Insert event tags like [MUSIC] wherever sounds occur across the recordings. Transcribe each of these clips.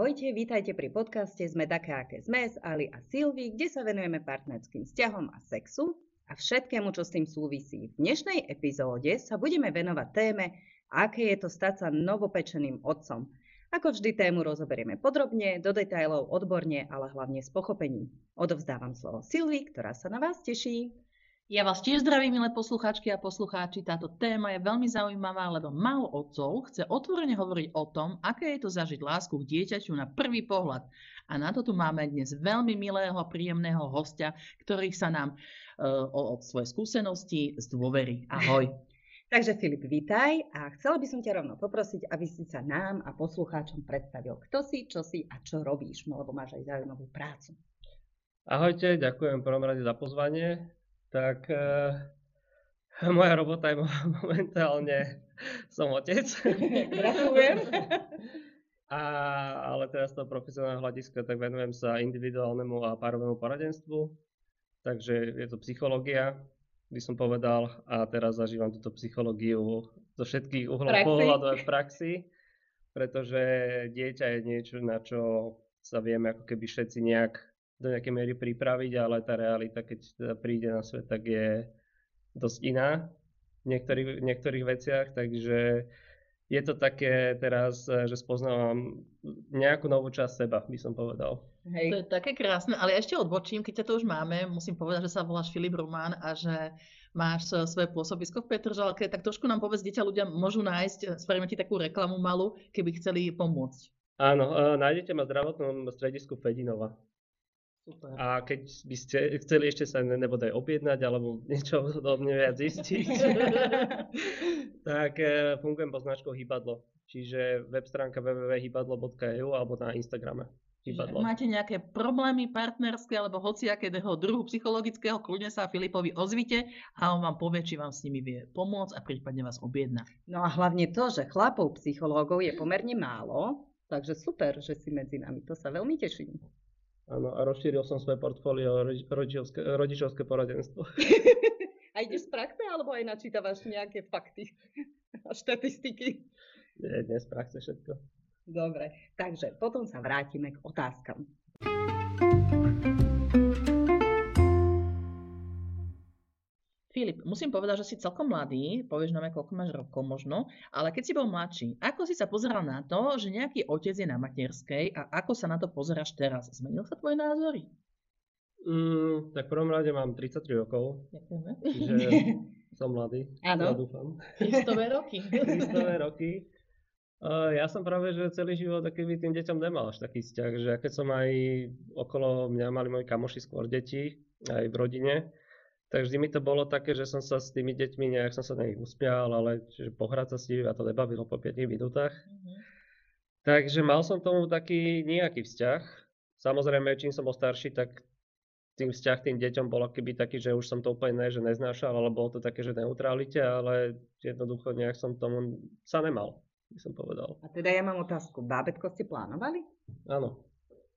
Ahojte, vítajte pri podcaste Sme také, aké sme s Ali a Silvi, kde sa venujeme partnerským vzťahom a sexu a všetkému, čo s tým súvisí. V dnešnej epizóde sa budeme venovať téme, aké je to stať sa novopečeným otcom. Ako vždy tému rozoberieme podrobne, do detajlov, odborne, ale hlavne s pochopením. Odovzdávam slovo Silvi, ktorá sa na vás teší. Ja vás tiež zdravím, milé poslucháčky a poslucháči. Táto téma je veľmi zaujímavá, lebo málo otcov chce otvorene hovoriť o tom, aké je to zažiť lásku k dieťaťu na prvý pohľad. A na to tu máme dnes veľmi milého, príjemného hostia, ktorý sa nám uh, o, o svoje skúsenosti zdôverí. Ahoj. Takže Filip, vítaj a chcela by som ťa rovno poprosiť, aby si sa nám a poslucháčom predstavil, kto si, čo si a čo robíš, no lebo máš aj zaujímavú prácu. Ahojte, ďakujem prvom rade za pozvanie tak uh, [LAUGHS] moja robota je momentálne, [LAUGHS] som otec. [LAUGHS] Gratulujem. A, ale teraz z toho profesionálneho hľadiska tak venujem sa individuálnemu a párovému poradenstvu. Takže je to psychológia, by som povedal, a teraz zažívam túto psychológiu zo všetkých uhlov pohľadu v praxi, pretože dieťa je niečo, na čo sa vieme ako keby všetci nejak do nejakej miery pripraviť, ale tá realita, keď teda príde na svet, tak je dosť iná v niektorých, v niektorých veciach, takže je to také teraz, že spoznávam nejakú novú časť seba, by som povedal. Hej. To je také krásne, ale ešte odbočím, keď ťa to už máme, musím povedať, že sa voláš Filip Román a že máš svoje pôsobisko v Petržalke, tak trošku nám povedz, kde ťa ľudia môžu nájsť, spravíme ti takú reklamu malú, keby chceli pomôcť. Áno, nájdete ma v zdravotnom stredisku Fedinova. Super. A keď by ste chceli ešte sa nebodaj objednať alebo niečo podobne viac zistiť, [LAUGHS] tak e, fungujem pod značkou Hybadlo. Čiže web stránka www.hybadlo.eu alebo na Instagrame. Hybadlo. Máte nejaké problémy partnerské alebo hociakého druhu psychologického, kľudne sa Filipovi ozvite a on vám povie, či vám s nimi vie pomôcť a prípadne vás objedná. No a hlavne to, že chlapov psychológov je pomerne málo, takže super, že si medzi nami. To sa veľmi teším. Áno, a rozšíril som svoje portfólio rodičovské, rodičovské poradenstvo. [LAUGHS] A ideš z praxe, alebo aj načítavaš nejaké fakty a štatistiky? Nie, dnes praxe všetko. Dobre, takže potom sa vrátime k otázkam. Filip, musím povedať, že si celkom mladý, povieš nám, koľko máš rokov možno, ale keď si bol mladší, ako si sa pozeral na to, že nejaký otec je na materskej a ako sa na to pozeráš teraz? Zmenil sa tvoje názory? Mm, tak v prvom rade mám 33 rokov. Ďakujeme. Čiže [LAUGHS] som mladý. Áno. Ja dúfam. Kristové roky. [LAUGHS] Kristové roky. Uh, ja som práve, že celý život keby tým deťom nemal až taký vzťah, že keď som aj okolo mňa mali moji kamoši skôr deti, aj v rodine, tak vždy mi to bolo také, že som sa s tými deťmi nejak som sa na nich usmial, ale že pohrať sa s nimi a to nebavilo po 5 minútach. Mm-hmm. Takže mal som tomu taký nejaký vzťah. Samozrejme, čím som bol starší, tak tým vzťah tým deťom bolo keby taký, že už som to úplne ne, že neznášal, ale bolo to také, že neutralite, ale jednoducho nejak som tomu sa nemal, by som povedal. A teda ja mám otázku. Bábetko ste plánovali? Áno.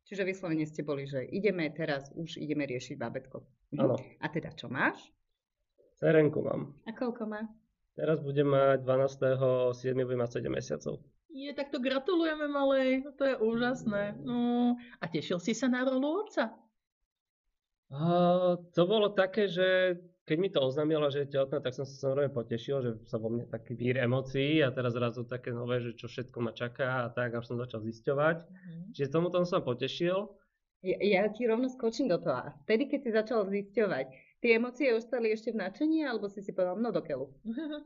Čiže vyslovene ste boli, že ideme teraz, už ideme riešiť bábetko. Áno. A teda čo máš? Serenku mám. A koľko má? Teraz budem mať 12. 7. budem mať 7 mesiacov. Je, tak to gratulujeme malej, to je úžasné. No, a tešil si sa na rolu otca? Uh, to bolo také, že keď mi to oznámila, že je tehotná, tak som sa samozrejme potešil, že sa vo mne taký vír emócií a teraz zrazu také nové, že čo všetko ma čaká a tak, až som začal zisťovať. Mm-hmm. Čiže tomuto som sa potešil. Ja, ja ti rovno skočím do toho. Vtedy, keď si začal zisťovať, tie emócie ostali ešte v nadšení, alebo si si povedal, no do keľu? [LAUGHS]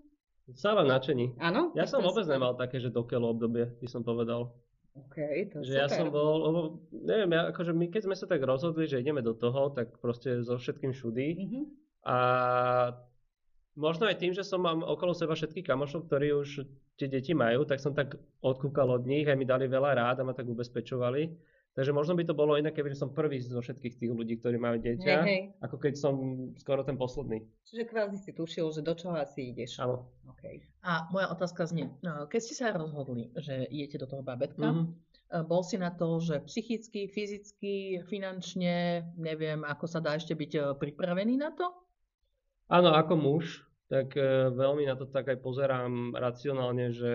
Stále v nadšení. Áno? Ja som vôbec nemal také, že do keľu obdobie, by som povedal. OK, to že super. ja som bol, lebo, neviem, ja, akože my keď sme sa tak rozhodli, že ideme do toho, tak proste so všetkým všudy. Mm-hmm. A možno aj tým, že som mám okolo seba všetkých kamošov, ktorí už tie deti majú, tak som tak odkúkal od nich, aj mi dali veľa rád a ma tak ubezpečovali. Takže možno by to bolo inak, keby som prvý zo všetkých tých ľudí, ktorí majú dieťa, hej, hej. ako keď som skoro ten posledný. Čiže kvázi si tušil, že do čoho asi ideš. Áno. Okay. A moja otázka znie, no, keď ste sa rozhodli, že idete do toho babetka, mm-hmm. bol si na to, že psychicky, fyzicky, finančne, neviem, ako sa dá ešte byť e, pripravený na to? Áno, ako muž, tak e, veľmi na to tak aj pozerám racionálne, že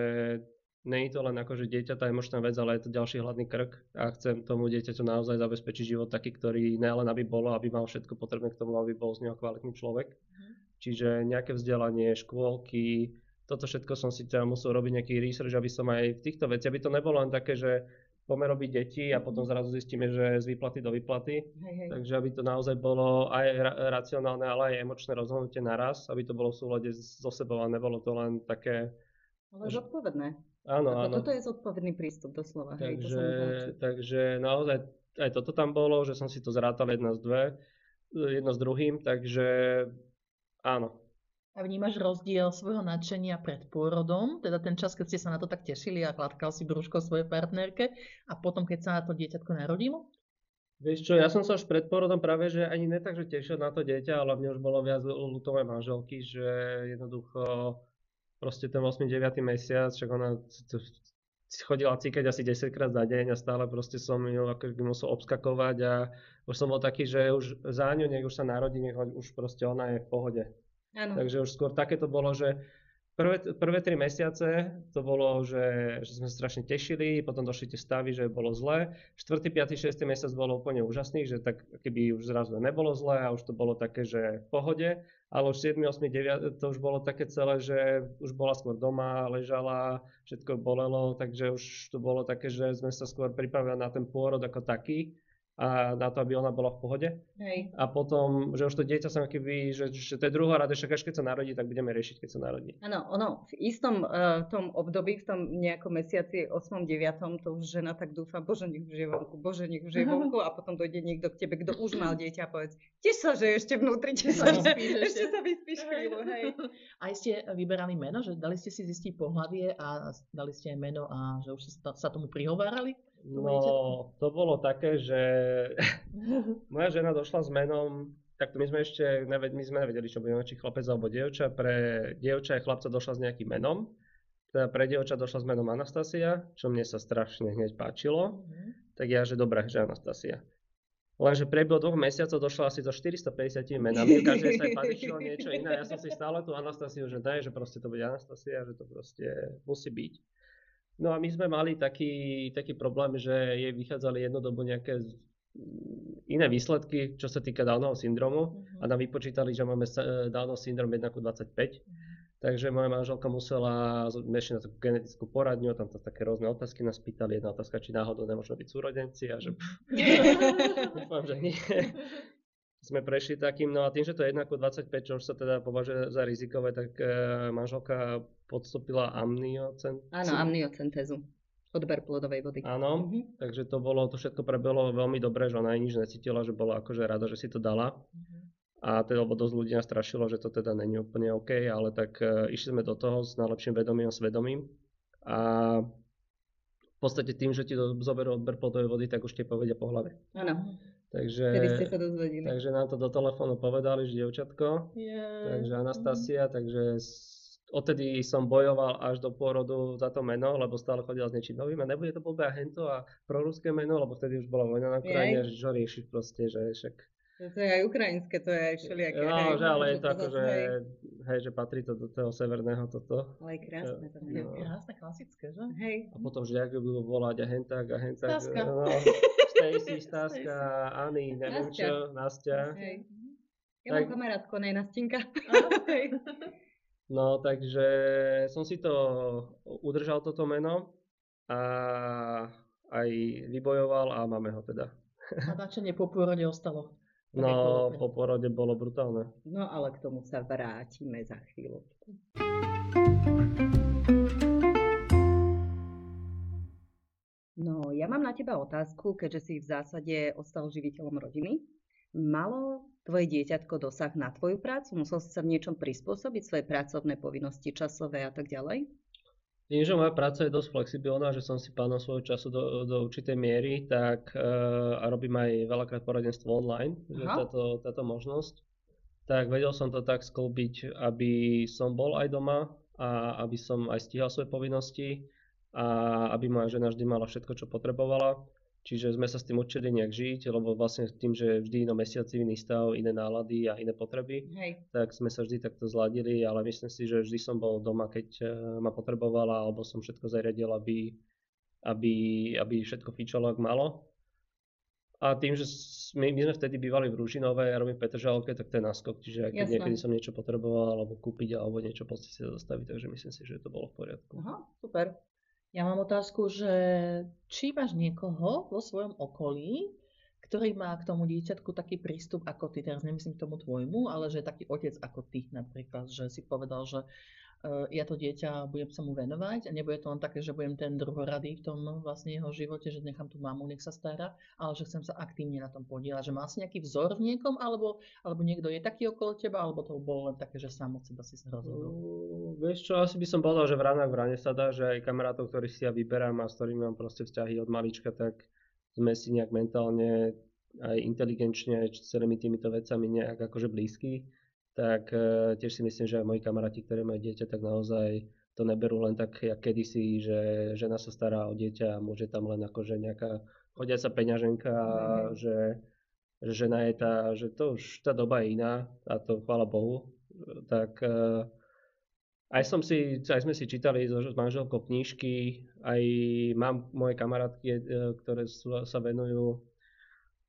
není to len akože dieťa tá emočná vec, ale je to ďalší hladný krk a chcem tomu dieťaťu naozaj zabezpečiť život taký, ktorý nelen aby bolo, aby mal všetko potrebné k tomu, aby bol z neho kvalitný človek. Mm. Čiže nejaké vzdelanie, škôlky, toto všetko som si teda musel robiť nejaký research, aby som aj v týchto veciach, aby to nebolo len také, že poďme robiť deti a potom mhm. zrazu zistíme, že z výplaty do výplaty. Hej, hej. Takže aby to naozaj bolo aj ra- racionálne, ale aj emočné rozhodnutie naraz, aby to bolo v súlade so sebou a nebolo to len také... Ale zodpovedné. Áno, áno. Toto je zodpovedný prístup doslova. Takže, hej, to takže naozaj aj toto tam bolo, že som si to zrátal jedna z dve, jedno s druhým, takže áno, a vnímaš rozdiel svojho nadšenia pred pôrodom, teda ten čas, keď ste sa na to tak tešili a hladkal si brúško svojej partnerke a potom, keď sa na to dieťatko narodilo? Vieš čo, ja som sa už pred pôrodom práve, že ani ne tak, že tešil na to dieťa, ale mne už bolo viac ľutové manželky, že jednoducho proste ten 8-9 mesiac, však ona chodila cíkať asi 10 krát za deň a stále proste som ju ako musel obskakovať a už som bol taký, že už za ňu, nech už sa narodí, nech už proste ona je v pohode. Ano. Takže už skôr také to bolo, že prvé, prvé tri mesiace to bolo, že, že sme sa strašne tešili, potom došli tie stavy, že bolo zlé. 4., 5., 6. mesiac bolo úplne úžasný, že tak keby už zrazu nebolo zlé a už to bolo také, že v pohode, ale už 7., 8., 9. to už bolo také celé, že už bola skôr doma, ležala, všetko bolelo, takže už to bolo také, že sme sa skôr pripravili na ten pôrod ako taký a na to, aby ona bola v pohode. Hej. A potom, že už to dieťa sa keby, že, že to je druhá rada, však až keď sa narodí, tak budeme riešiť, keď sa narodí. Áno, ono v istom uh, tom období, v tom nejakom mesiaci 8. 9. to už žena tak dúfa, bože, nech už je vonku, bože, nech už je vonku a potom dojde niekto k tebe, kto už mal dieťa a povedz, tiež sa, že ešte vnútri, tiež sa, že, ešte sa vyspíš chvíľu, hej. A ste vyberali meno, že dali ste si zistiť pohľavie a dali ste aj meno a že už sa, sa tomu prihovárali? No, to bolo také, že [LAUGHS] moja žena došla s menom, tak my sme ešte, neved, my sme nevedeli, čo budeme, či chlapec alebo dievča. Pre dievča a chlapca došla s nejakým menom. Teda pre dievča došla s menom Anastasia, čo mne sa strašne hneď páčilo. Mm-hmm. Tak ja, že dobré, že Anastasia. Lenže priebehu dvoch mesiacov došlo asi do 450 menami, každé sa patričilo niečo iné. Ja som si stále tú Anastasiu, že daj, že proste to bude Anastasia, že to proste musí byť. No a my sme mali taký, taký problém, že jej vychádzali jednodobo nejaké iné výsledky, čo sa týka Downovho syndromu uh-huh. a nám vypočítali, že máme Downov syndrom 1 ku 25. Uh-huh. Takže moja manželka musela ešte na takú genetickú poradňu, tam to také rôzne otázky nás pýtali. Jedna otázka, či náhodou nemôžeme byť súrodenci a že [LAUGHS] [LAUGHS] dúfam, že nie [LAUGHS] sme prešli takým, no a tým, že to je 1 25, čo už sa teda považuje za rizikové, tak e, manželka podstúpila amniocentézu. Áno, amniocentézu. Odber plodovej vody. Áno, mm-hmm. takže to bolo, to všetko prebehlo veľmi dobre, že ona nič necítila, že bola akože rada, že si to dala. Mm-hmm. A teda, lebo dosť ľudí nás strašilo, že to teda není úplne OK, ale tak e, išli sme do toho s najlepším vedomím a svedomím. A v podstate tým, že ti zoberú odber plodovej vody, tak už ti povedia po hlave. Áno. Takže, ste sa dozvedeli. takže nám to do telefónu povedali, že dievčatko. Yeah. Takže Anastasia, mm. takže odtedy som bojoval až do pôrodu za to meno, lebo stále chodila s niečím novým a nebude to blbé hento a proruské meno, lebo vtedy už bola vojna na Ukrajine, že čo riešiš proste, že však to je aj ukrajinské, to je aj všelijaké. No, hej, že ale je to ako, že, hej, že patrí to do toho severného toto. Ale je krásne to. No. Krásne, klasické, že? Hej. A potom, že ako budú volať a hentak a hentak. Staska. No, Stacy, [LAUGHS] Staska, Ani, neviem Nastia. čo, Nastia. Hej. Ja tak... mám kamarátku, nej Nastinka. [LAUGHS] no, takže som si to udržal toto meno a aj vybojoval a máme ho teda. A načenie po pôrode ostalo? No, po porode bolo brutálne. No, ale k tomu sa vrátime za chvíľu. No, ja mám na teba otázku, keďže si v zásade ostal živiteľom rodiny. Malo tvoje dieťatko dosah na tvoju prácu? Musel si sa v niečom prispôsobiť svoje pracovné povinnosti, časové a tak ďalej? Tým, že moja práca je dosť flexibilná, že som si pánom svojho času do, do určitej miery, tak uh, a robím aj veľakrát poradenstvo online, Aha. že táto, táto možnosť, tak vedel som to tak sklbiť, aby som bol aj doma a aby som aj stíhal svoje povinnosti a aby moja žena vždy mala všetko, čo potrebovala. Čiže sme sa s tým učili nejak žiť, lebo vlastne tým, že vždy iný mesiaci, iný stav, iné nálady a iné potreby, Hej. tak sme sa vždy takto zladili, ale myslím si, že vždy som bol doma, keď eh, ma potrebovala, alebo som všetko zariadil, aby, aby, aby všetko fičalo, ak malo. A tým, že my, my sme vtedy bývali v Ružinove, ja robím Petržalke, tak to je náskok, čiže aj keď niekedy som niečo potreboval, alebo kúpiť, alebo niečo po ceste zastaviť, takže myslím si, že to bolo v poriadku. Aha, super. Ja mám otázku, že či máš niekoho vo svojom okolí, ktorý má k tomu dieťatku taký prístup ako ty, teraz nemyslím k tomu tvojmu, ale že taký otec ako ty napríklad, že si povedal, že ja to dieťa budem sa mu venovať a nebude to len také, že budem ten druhoradý v tom vlastne jeho živote, že nechám tú mamu, nech sa stará, ale že chcem sa aktívne na tom podielať, že má si nejaký vzor v niekom, alebo, alebo niekto je taký okolo teba, alebo to bolo len také, že sám od seba si sa rozhodol. Mm, Vieš čo, asi by som povedal, že v ranách v rane sa dá, že aj kamarátov, ktorých si ja vyberám a s ktorými mám proste vzťahy od malička, tak sme si nejak mentálne aj inteligenčne aj celými týmito vecami nejak akože blízky. Tak e, tiež si myslím, že aj moji kamaráti, ktorí majú dieťa, tak naozaj to neberú len tak, jak kedysi, že žena sa stará o dieťa a môže tam len akože nejaká chodiaca peňaženka, Mhm. že, že žena je tá, že to už tá doba je iná a to chvála Bohu. Tak e, aj som si, aj sme si čítali s manželkou knižky, aj mám moje kamarátky, e, ktoré sú, sa venujú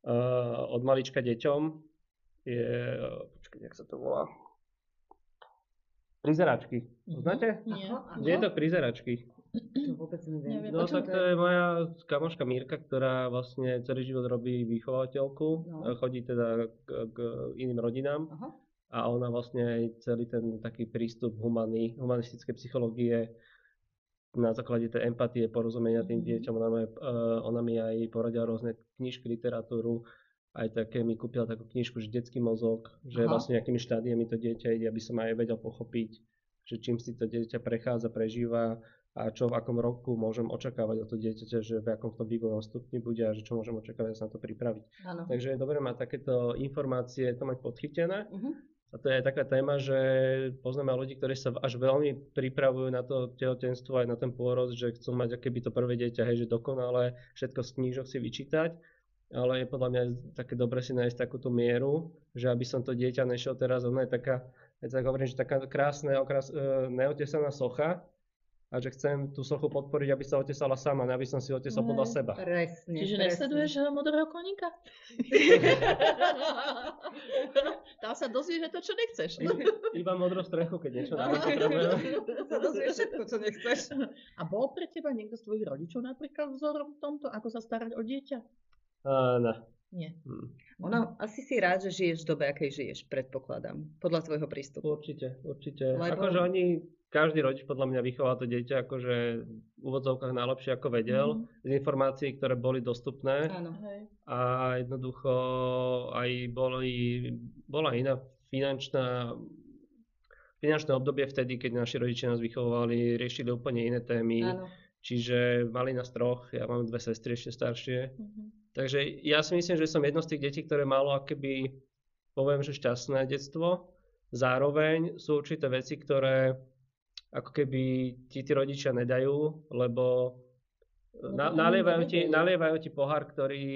uh, od malička deťom. Je, počkaj, jak sa to volá? Prizeračky. Poznáte? Nie. Kde je to prizeračky? To vôbec neviem. Neviem. No O čom tak to je moja kamoška Mírka, ktorá vlastne celý život robí vychovateľku. No. e, Chodí teda k, k iným rodinám. Aha. a ona vlastne aj celý ten taký prístup humaný, humanistické psychológie na základe tej empatie, porozumenia tým Mhm. deťom, ona, mi, uh, ona mi aj poradila rôzne knižky, literatúru, aj také mi kúpila takú knižku, že detský mozog, že Aha. vlastne akými štádiami to dieťa ide, aby som aj vedel pochopiť, že čím si to dieťa prechádza, prežíva a čo v akom roku môžem očakávať od toho dieťaťa, že v akom to vývojovom stupni bude a že čo môžem očakávať sa na to pripraviť. Áno. Takže je dobré mať takéto informácie, to mať podchytené Mhm. a to je aj taká téma, že poznáme ľudí, ktorí sa až veľmi pripravujú na to tehotenstvo aj na ten pôrod, že chcú mať akéby to prvé dieťa, hej, že dokonale všetko z knížok si vyčítať, ale je podľa mňa také dobre si nájsť takúto mieru, že aby som to dieťa nešiel teraz, ona je taká, ja tak hovorím, že taká krásna, okras, e, neotesaná socha, a že chcem tú sochu podporiť, aby sa otesala sama, ne aby som si otesal podľa Hej. seba. Presne. Čiže presne. nesleduješ modrého koníka? [LAUGHS] Tam sa dozvieš to, čo nechceš. Iba modrú strechu, keď niečo [LAUGHS] sa dozvieš všetko, čo nechceš. A bol pre teba niekto z tvojich rodičov napríklad vzorom v tomto, ako sa starať o dieťa? Uh, ne. Nie. Hm. Ono, asi si rád, že žiješ v dobe, akej žiješ, predpokladám. Podľa svojho prístupu. Určite, určite. Lebo- Akože oni, každý rodič podľa mňa vychová to dieťa akože v úvodzovkách najlepšie ako vedel, Mhm. z informácií, ktoré boli dostupné Áno. Hej. a jednoducho aj boli, bola iná finančná finančné obdobie vtedy, keď naši rodičia nás vychovávali, riešili úplne iné témy, Áno. čiže mali nás troch, ja mám dve sestry ešte staršie, Mhm. Takže ja si myslím, že som jedno z tých detí, ktoré malo akéby, poviem, že šťastné detstvo. Zároveň sú určité veci, ktoré ako keby ti tí rodičia nedajú, lebo No na, oni nalievajú, ti, nevedia. nalievajú ti pohár, ktorý,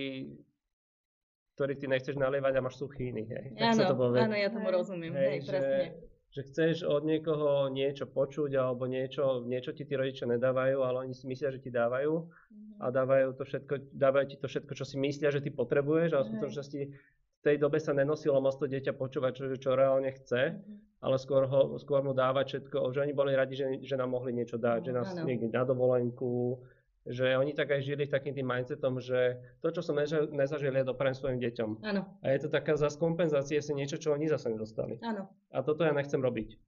ktorý ty nechceš nalievať a máš suchý iný. Hej. Tak sa Áno, to povie. áno, ja tomu rozumiem. Hej, Hej, presne. Že, chceš od niekoho niečo počuť alebo niečo, niečo ti tí rodičia nedávajú, ale oni si myslia, že ti dávajú Mhm. a dávajú, to všetko, dávajú ti to všetko, čo si myslia, že ty potrebuješ, ale v skutočnosti v tej dobe sa nenosilo moc to dieťa počúvať, čo, čo reálne chce, Mhm. ale skôr, ho, skôr mu dávať všetko, že oni boli radi, že, že nám mohli niečo dať, že nás niekde na dovolenku, že oni tak aj žili takým tým mindsetom, že to, čo som neža- nezažil, ja doprajem svojim deťom. Áno, A je to taká zase kompenzácia si niečo, čo oni zase nedostali. áno. A toto ja nechcem robiť.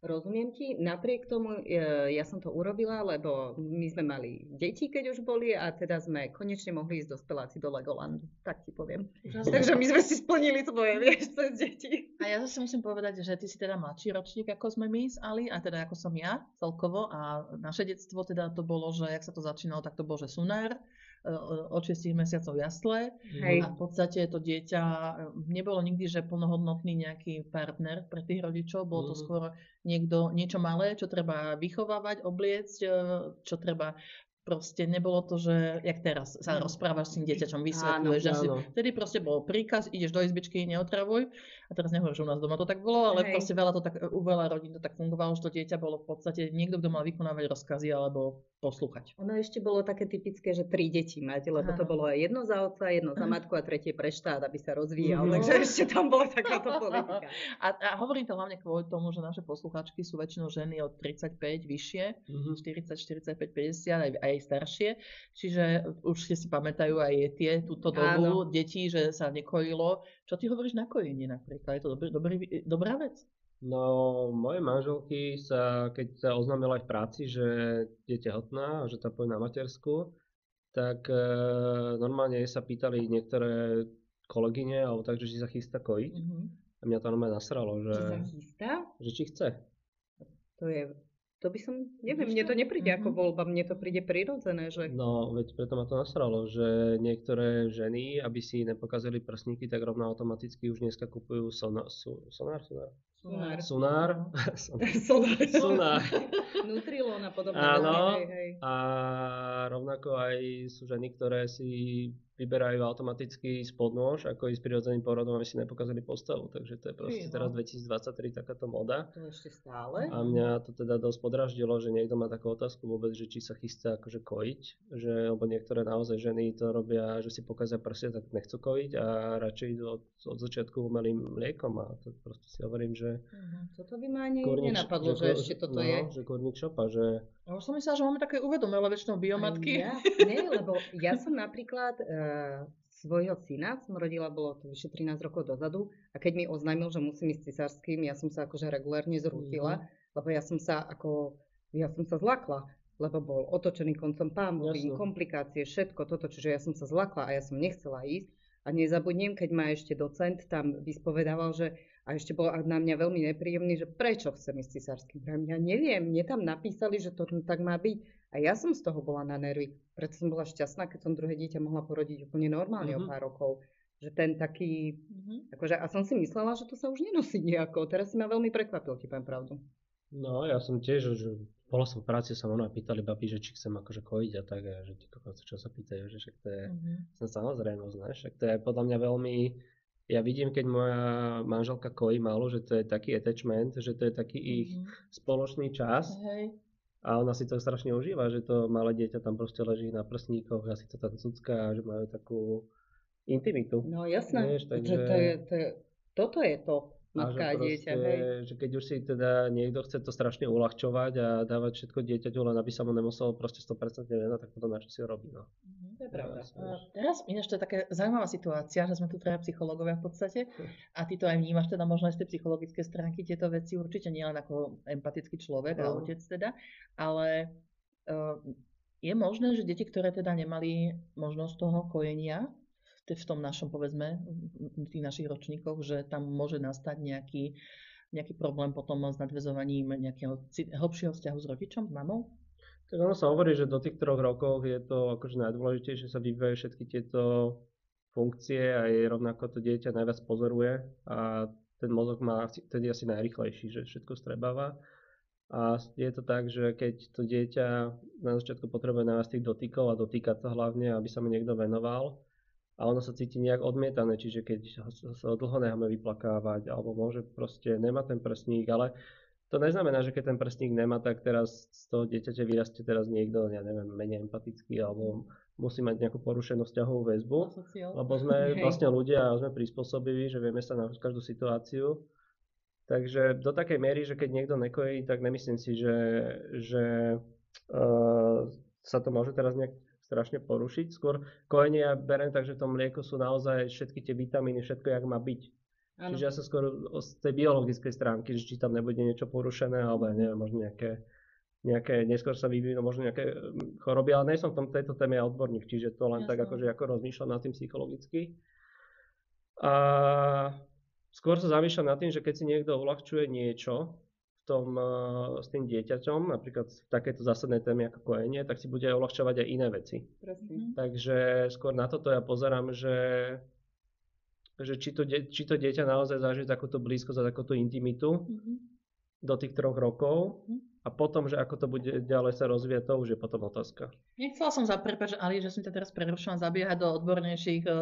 Rozumiem ti. Napriek tomu e, ja som to urobila, lebo my sme mali deti, keď už boli a teda sme konečne mohli ísť do speláci do Legolandu. Tak ti poviem. Úžasné. Takže my sme si splnili svoje, vieš, cez deti. A ja zase musím povedať, že ty si teda mladší ročník, ako sme my s Ali, a teda ako som ja celkovo. A naše detstvo teda to bolo, že jak sa to začínalo, tak to bol, že sunár, od 6 mesiacov jasle. Hej. A v podstate to dieťa e, nebolo nikdy, že plnohodnotný nejaký partner pre tých rodičov, bolo to Mhm. skôr niekto, niečo malé, čo treba vychovávať, obliecť, e, čo treba proste nebolo to, že jak teraz sa Mm. rozprávaš s tým dieťaťom, vysvetľuješ, si, áno. vtedy proste bol príkaz, ideš do izbičky, neotravuj. A teraz nehovorím, že u nás doma to tak bolo, ale Hej. proste veľa to tak, u veľa rodín to tak fungovalo, že to dieťa bolo v podstate niekto, kto mal vykonávať rozkazy alebo poslúchať. Ono ešte bolo také typické, že tri deti mať, lebo to Áno. bolo aj jedno za otca, jedno za matku a tretie pre štát, aby sa rozvíjal. Mhm. Takže ešte tam bola takáto [LAUGHS] politika. A, a hovorím to hlavne kvôli tomu, že naše posluchačky sú väčšinou ženy od 35 vyššie, Mhm. 40, 45, 50, aj, aj staršie. Čiže určite si pamätajú aj tie túto dobu Áno. detí, že sa nekojilo. Čo ty hovoríš na kojenie napríklad? Je to dobrý, dobrý, dobrá vec? No, moje manželky sa, keď sa oznámila aj v práci, že je tehotná a že tá pôjde na matersku, tak e, normálne sa pýtali niektoré kolegyne, alebo tak, že či sa chystá kojiť. Mhm. A mňa to normálne nasralo, že, Či sa chystá? že či chce. To je... To by som... Neviem, mne to nepríde ako Mhm. voľba, mne to príde prirodzené, že... No, veď preto ma to nasralo, že niektoré ženy, aby si nepokazili prsníky, tak rovno automaticky už dneska kupujú sona, su, sonár, sonár, Sunár. sunár, Sonár. sunár. Nutrilón a podobné. Áno. veci, hej, hej. A rovnako aj sú ženy, ktoré si vyberajú automaticky spod nôž, ako ísť prirodzeným porodom, aby si nepokazili postelu. Takže to je proste Fíha. teraz 2023 takáto moda. To ešte stále. A mňa to teda dosť podraždilo, že niekto má takú otázku vôbec, že či sa chystá akože kojiť, že, lebo niektoré naozaj ženy to robia, že si pokazia prsia, tak nechcú kojiť a radšej idú od, od začiatku umelým mliekom a to proste si hovorím, že Mhm. Toto by ma ani kurník, nenapadlo, že, kur- ešte toto no, je. že kurník šopa, že Ja už som myslela, že máme také uvedomele väčšinou biomatky. Ja, nie, [LAUGHS] lebo ja som napríklad uh, svojho syna, som rodila, bolo to vyše 13 rokov dozadu, a keď mi oznámil, že musím ísť cisárským, ja som sa akože regulérne zrútila, lebo ja som sa ako, ja som sa zlakla, lebo bol otočený koncom pámbovín, komplikácie, všetko toto, čiže ja som sa zlakla a ja som nechcela ísť. A nezabudnem, keď ma ešte docent tam vyspovedával, že a ešte bol na mňa veľmi nepríjemný, že prečo chcem ísť cisárským. Ja neviem, mne tam napísali, že to tak má byť. A ja som z toho bola na nervy. Preto som bola šťastná, keď som druhé dieťa mohla porodiť úplne normálne o Mhm. pár rokov. Že ten taký, Mhm. akože, a som si myslela, že to sa už nenosí nejako. Teraz si ma veľmi prekvapil, ti poviem pravdu. No, ja som tiež, že bola som v práci, sa ma pýtali babi, že či chcem akože kojiť a tak, a že ty kokos, čo sa pýtajú, že však to je, Mhm. som samozrejmosť, ne? však to je podľa mňa veľmi, ja vidím, keď moja manželka kojí málo, že to je taký attachment, že to je taký ich Mhm. spoločný čas Hej. a ona si to strašne užíva, že to malé dieťa tam proste leží na prsníkoch a si to tam cucká, že majú takú intimitu. No jasné, Vieš, že takže- to je, to je, toto je to, A matka a dieťa, hej. že keď už si teda niekto chce to strašne uľahčovať a dávať všetko dieťaťu, len aby sa mu nemuselo proste 100% venovať, tak potom na čo si robí, no. Mhm. Je pravda. A teraz ináč to je taká zaujímavá situácia, že sme tu traja psychológovia v podstate a ty to aj vnímaš teda možno aj z tej psychologické stránky tieto veci, určite nie len ako empatický človek a No. otec teda, ale uh, je možné, že deti, ktoré teda nemali možnosť toho kojenia v, tom našom, povedzme, v tých našich ročníkoch, že tam môže nastať nejaký, nejaký problém potom s nadvezovaním nejakého hlbšieho vzťahu s rodičom, s mamou? Tak ono sa hovorí, že do tých troch rokov je to akože najdôležitejšie, sa vyvíjajú všetky tieto funkcie a je rovnako to dieťa najviac pozoruje a ten mozog má vtedy asi najrychlejší, že všetko strebáva. A je to tak, že keď to dieťa na začiatku potrebuje najviac tých dotykov a dotýkať sa hlavne, aby sa mu niekto venoval, a ono sa cíti nejak odmietané, čiže keď sa dlho necháme vyplakávať, alebo môže proste, nemá ten prstník, ale to neznamená, že keď ten prstník nemá, tak teraz z toho dieťaťa vyrastie teraz niekto, ja neviem, menej empatický, alebo musí mať nejakú porušenú vzťahovú väzbu, lebo sme [LAUGHS] Hej. vlastne ľudia a sme prispôsobiví, že vieme sa na každú situáciu. Takže do takej miery, že keď niekto nekojí, tak nemyslím si, že, že uh, sa to môže teraz nejak strašne porušiť. Skôr kojenie ja beriem tak, že v tom mlieku sú naozaj všetky tie vitamíny, všetko, jak má byť. Áno. Čiže ja sa skôr z tej biologickej stránky, že či tam nebude niečo porušené, alebo ja neviem, možno nejaké, nejaké neskôr sa vyvinú možno nejaké mm, choroby, ale nie som v tom tejto téme ja odborník, čiže to len tak Jasné. akože ako rozmýšľam nad tým psychologicky. A skôr sa zamýšľam nad tým, že keď si niekto uľahčuje niečo v tom, eh, s tým dieťaťom, napríklad v takejto zásadnej téme ako kojenie, tak si bude aj uľahčovať aj iné veci. Presne. Mhm. Takže skôr na toto ja pozerám, že, že či, to, die- či to dieťa naozaj zažije takúto blízkosť a takúto intimitu Mhm. do tých troch rokov, Mhm. a potom, že ako to bude ďalej sa rozvíjať, to už je potom otázka. Nechcela som za Ali, že som ťa teraz prerušila zabiehať do odbornejších e,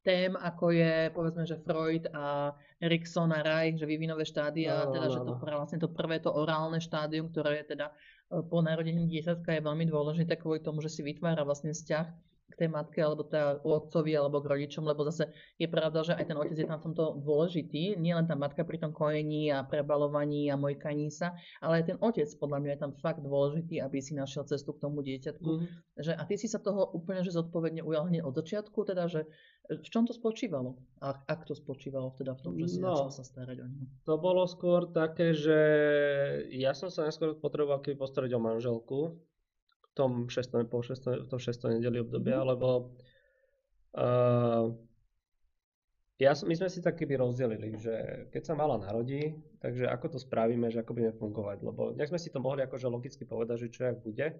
tém, ako je povedzme, že Freud a Erikson a Reich, že vývinové štádia, no, teda, no, že to, vlastne to prvé, to orálne štádium, ktoré je teda e, po narodení dieťatka je veľmi dôležité kvôli tomu, že si vytvára vlastne vzťah k tej matke alebo teda otcovi alebo k rodičom, lebo zase je pravda, že aj ten otec je tam v tomto dôležitý. Nie len tá matka pri tom kojení a prebalovaní a mojkaní sa, ale aj ten otec podľa mňa je tam fakt dôležitý, aby si našiel cestu k tomu dieťatku. Mm-hmm. Že, a ty si sa toho úplne že zodpovedne ujal hneď od začiatku, teda, že v čom to spočívalo? A ak to spočívalo teda v tom, že si no, sa starať o neho? To bolo skôr také, že ja som sa najskôr potreboval keby postarať o manželku, tom 6. po 6. v tom 6. nedeli obdobia, mm. lebo uh, ja, my sme si tak keby rozdelili, že keď sa mala narodí, takže ako to spravíme, že ako budeme fungovať, lebo nejak sme si to mohli akože logicky povedať, že čo jak bude.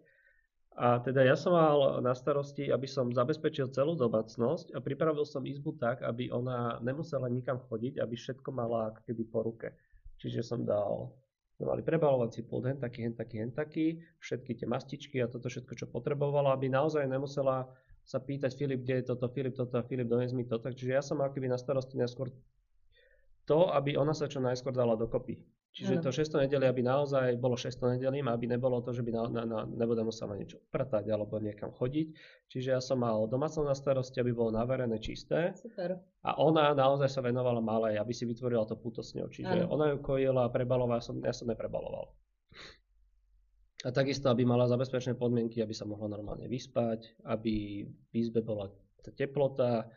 A teda ja som mal na starosti, aby som zabezpečil celú domácnosť a pripravil som izbu tak, aby ona nemusela nikam chodiť, aby všetko mala keby po ruke. Čiže som dal sme mali prebalovací pult, hen taký, hen taký, hen taký, všetky tie mastičky a toto všetko, čo potrebovala, aby naozaj nemusela sa pýtať Filip, kde je toto, Filip toto a Filip dones mi to. Takže ja som mal keby na starosti najskôr to, aby ona sa čo najskôr dala dokopy. Čiže ano. to 6. nedeli, aby naozaj bolo 6. nedelím, aby nebolo to, že by na, na, na, nebude musela niečo pratať alebo niekam chodiť. Čiže ja som mal domácnosť na starosti, aby bolo naverené čisté. Super. A ona naozaj sa venovala malej, aby si vytvorila to puto s ňou. Čiže ano. ona ju kojila, prebalovala, ja som, ja som neprebaloval. A takisto, aby mala zabezpečené podmienky, aby sa mohla normálne vyspať, aby v izbe bola teplota,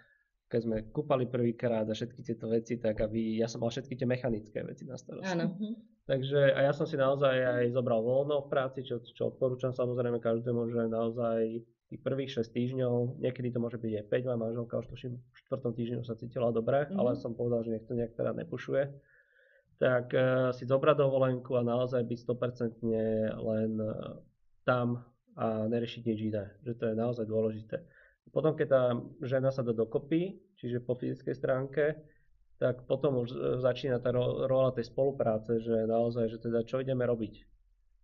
keď sme kúpali prvýkrát a všetky tieto veci, tak aby ja som mal všetky tie mechanické veci na starosti. Áno. Mhm. Takže a ja som si naozaj aj zobral voľno v práci, čo, čo odporúčam samozrejme každému, že naozaj tých prvých 6 týždňov, niekedy to môže byť aj 5, moja manželka už tuším v 4. týždňu sa cítila dobre, mm-hmm. ale som povedal, že nech to nejak teda nepušuje. Tak uh, si zobrať dovolenku a naozaj byť 100% len uh, tam a neriešiť nič iné, že to je naozaj dôležité. Potom, keď tá žena sa dá dokopy, čiže po fyzickej stránke, tak potom už e, začína tá rola tej spolupráce, že naozaj, že teda čo ideme robiť.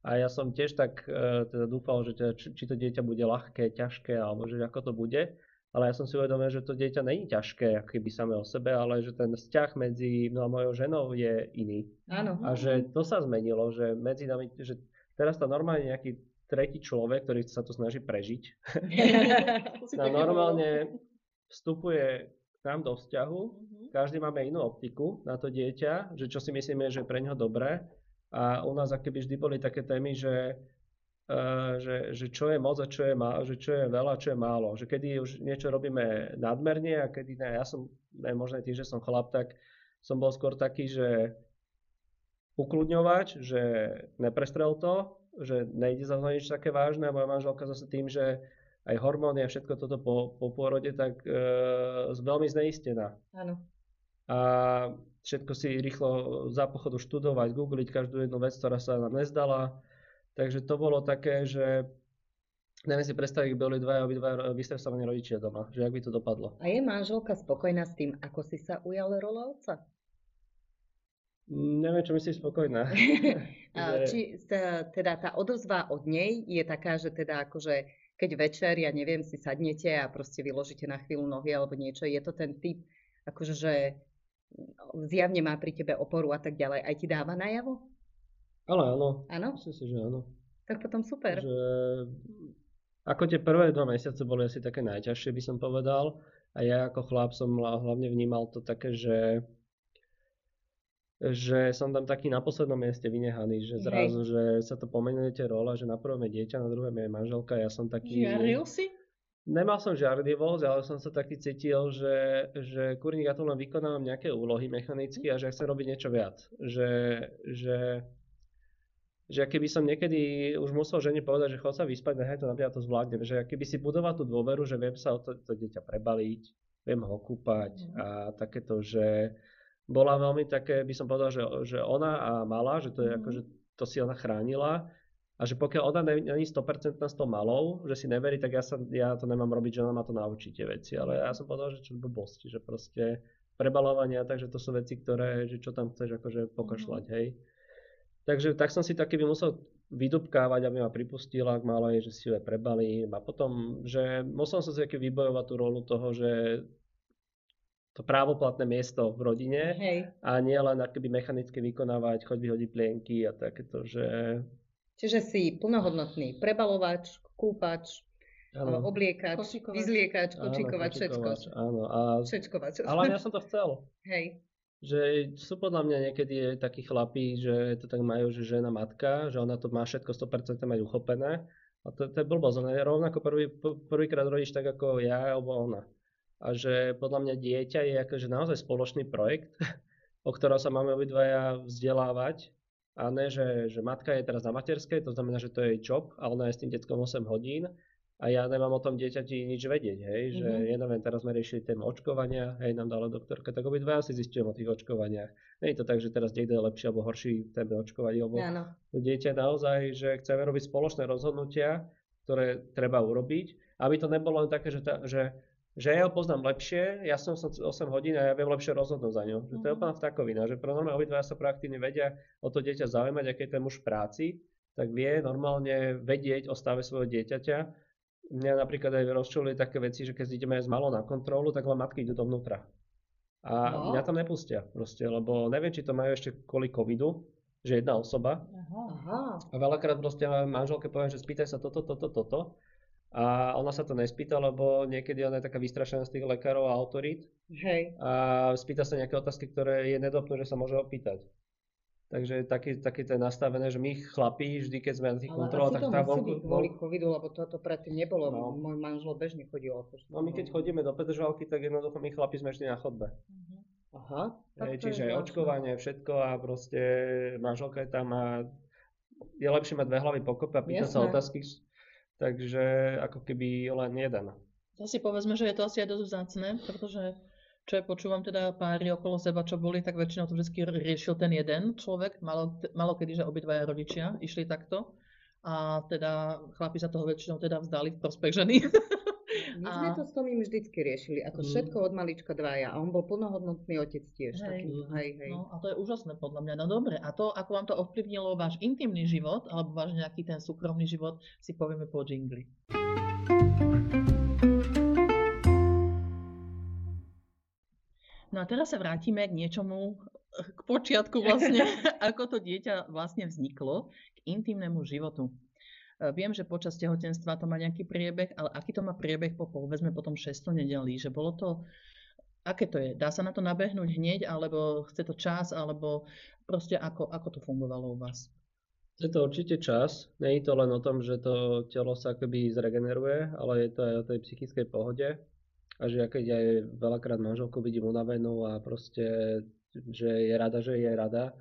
A ja som tiež tak e, teda dúfal, že teda, či to dieťa bude ľahké, ťažké, alebo že ako to bude. Ale ja som si uvedomil, že to dieťa není ťažké, ako keby samé o sebe, ale že ten vzťah medzi mnou a mojou ženou je iný. Áno. A že to sa zmenilo, že medzi nami, že teraz to normálne nejaký tretí človek, ktorý sa to snaží prežiť. [LAUGHS] no, normálne vstupuje k nám do vzťahu, mm-hmm. každý máme inú optiku na to dieťa, že čo si myslíme, že je pre neho dobré. A u nás akéby vždy boli také témy, že, uh, že, že čo je moc a čo je, má, že čo je veľa, čo je málo. Že kedy už niečo robíme nadmerne a kedy ne. Ja som, ne, možno tým, že som chlap, tak som bol skôr taký, že ukludňovať, že neprestrel to, že nejde za nič také vážne a moja manželka zase tým, že aj hormóny a všetko toto po, po pôrode, tak e, veľmi zneistená. Áno. A všetko si rýchlo za pochodu študovať, googliť každú jednu vec, ktorá sa nám nezdala. Takže to bolo také, že neviem si predstaviť, boli dvaja obidva vystresovaní rodičia doma, že ak by to dopadlo. A je manželka spokojná s tým, ako si sa ujal rola otca? Neviem, čo myslíš spokojná. [LAUGHS] [LAUGHS] Či teda tá odozva od nej je taká, že teda akože keď večer, ja neviem, si sadnete a proste vyložíte na chvíľu nohy alebo niečo, je to ten typ, akože že zjavne má pri tebe oporu a tak ďalej, aj ti dáva najavo? Ale áno. Áno? Myslím si, že áno. Tak potom super. Že, ako tie prvé dva mesiace boli asi také najťažšie, by som povedal. A ja ako chlap som hlavne vnímal to také, že že som tam taký na poslednom mieste vynehaný, že zrazu, Hej. že sa to pomenuje tie role, že na prvom je dieťa, na druhom je manželka, ja som taký... Žiaril si? Nemal som žiarlivosť, ale som sa taký cítil, že, že kurník, ja tu len vykonávam nejaké úlohy mechanicky a že ja chcem robiť niečo viac. Že, že, že keby som niekedy už musel žene povedať, že chod sa vyspať, nechaj to napríklad to zvládnem. Že keby si budoval tú dôveru, že viem sa o to, to dieťa prebaliť, viem ho kúpať mm. a takéto, že, bola veľmi také, by som povedal, že, že ona a malá, že to je mm. ako, že to si ona chránila a že pokiaľ ona není 100% s tou malou, že si neverí, tak ja, sa, ja to nemám robiť, že ona ma to naučí tie veci, ale ja som povedal, že čo blbosť, že proste prebalovania, takže to sú veci, ktoré, že čo tam chceš akože pokašľať, mm. hej. Takže tak som si taký by musel vydubkávať, aby ma pripustila k malej, že si ju prebalím a potom, že musel som si vybojovať tú rolu toho, že to právoplatné miesto v rodine Hej. a nie len akoby mechanicky vykonávať, choď vyhodiť plienky a takéto, že... Čiže si plnohodnotný prebalovač, kúpač, Áno, obliekač, Kočíkovač. vyzliekač, áno, kočíkovač, všetko. Áno, a, Všetkovač. ale ja som to chcel. Hej. Že sú podľa mňa niekedy takí chlapí, že to tak majú, že žena matka, že ona to má všetko 100% mať uchopené. A to, to je blbosť, ona je rovnako prvý, prvýkrát rodíš tak ako ja alebo ona. A že podľa mňa dieťa je akože naozaj spoločný projekt, [LAUGHS] o ktorom sa máme obidvaja vzdelávať. A ne, že, že matka je teraz na materskej, to znamená, že to je jej job a ona je s tým detkom 8 hodín a ja nemám o tom dieťati nič vedieť, hej, že Mhm. ja neviem, teraz sme riešili tému očkovania, hej, nám dala doktorka, tak obidvaja si zistujem o tých očkovaniach. Nie je to tak, že teraz niekto je lepší alebo horší téme očkovania, lebo Áno. to dieťa naozaj, že chceme robiť spoločné rozhodnutia, ktoré treba urobiť, aby to nebolo len také, že, tá, že, že ja ho poznám lepšie, ja som 8 hodín a ja viem lepšie rozhodnúť za ňo. Že to je Mhm. úplná vtakovina, že normálne obidva sa proaktívne vedia o to dieťa zaujímať, aký je ten muž v práci, tak vie normálne vedieť o stave svojho dieťaťa. Mňa napríklad aj rozčuli také veci, že keď ideme s malou na kontrolu, tak len matky idú dovnútra. A No. mňa tam nepustia proste, lebo neviem, či to majú ešte kvôli covidu, že jedna osoba, Aha. A veľakrát proste manželke poviem, že spýtaj sa toto, toto, toto. A ona sa to nespýta, lebo niekedy ona je taká vystrašená z tých lekárov a autorít Hej. a spýta sa nejaké otázky, ktoré je nedopnú, že sa môže opýtať. Takže taký, taký to je nastavené, že my chlapí, vždy keď sme na tých kontrolách, tak musí vonku, kvôli covidu, lebo toto predtým nebolo. No. Môj manžel bežne chodil. akože- No my keď chodíme do Petržalky, tak jednoducho my chlapi sme vždy na chodbe. Mhm. Aha. je čiže zvláštne. očkovanie, všetko a proste manželka je tam a je lepšie mať dve hlavy pokope a pýtať sa otázky, takže ako keby len jeden. To si povedzme, že je to asi aj dosť vzácne, pretože čo ja počúvam teda páry okolo seba, čo boli, tak väčšinou to vždy riešil ten jeden človek. Malo, malo kedy, že obidvaja rodičia išli takto. A teda chlapi sa toho väčšinou teda vzdali v prospech ženy. [LAUGHS] My A- sme to s Tomím vždycky riešili, ako Mhm. všetko od malička dvaja. A on bol plnohodnotný otec tiež. Hej. Taký, hej, hej. No a to je úžasné podľa mňa. No dobre, a to, ako vám to ovplyvnilo váš intimný život, alebo váš nejaký ten súkromný život, si povieme po jingli. No a teraz sa vrátime k niečomu, k počiatku vlastne, [LAUGHS] ako to dieťa vlastne vzniklo, k intimnému životu. E, Viem, že počas tehotenstva to má nejaký priebeh, ale aký to má priebeh po povedzme potom 600 nedelí, že bolo to, aké to je? Dá sa na to nabehnúť hneď, alebo chce to čas, alebo proste ako, ako to fungovalo u vás? Je to určite čas, nie je to len o tom, že to telo sa akoby zregeneruje, ale je to aj o tej psychickej pohode. A že ja keď aj veľakrát manželku vidím unavenú a proste, že je rada, že je rada,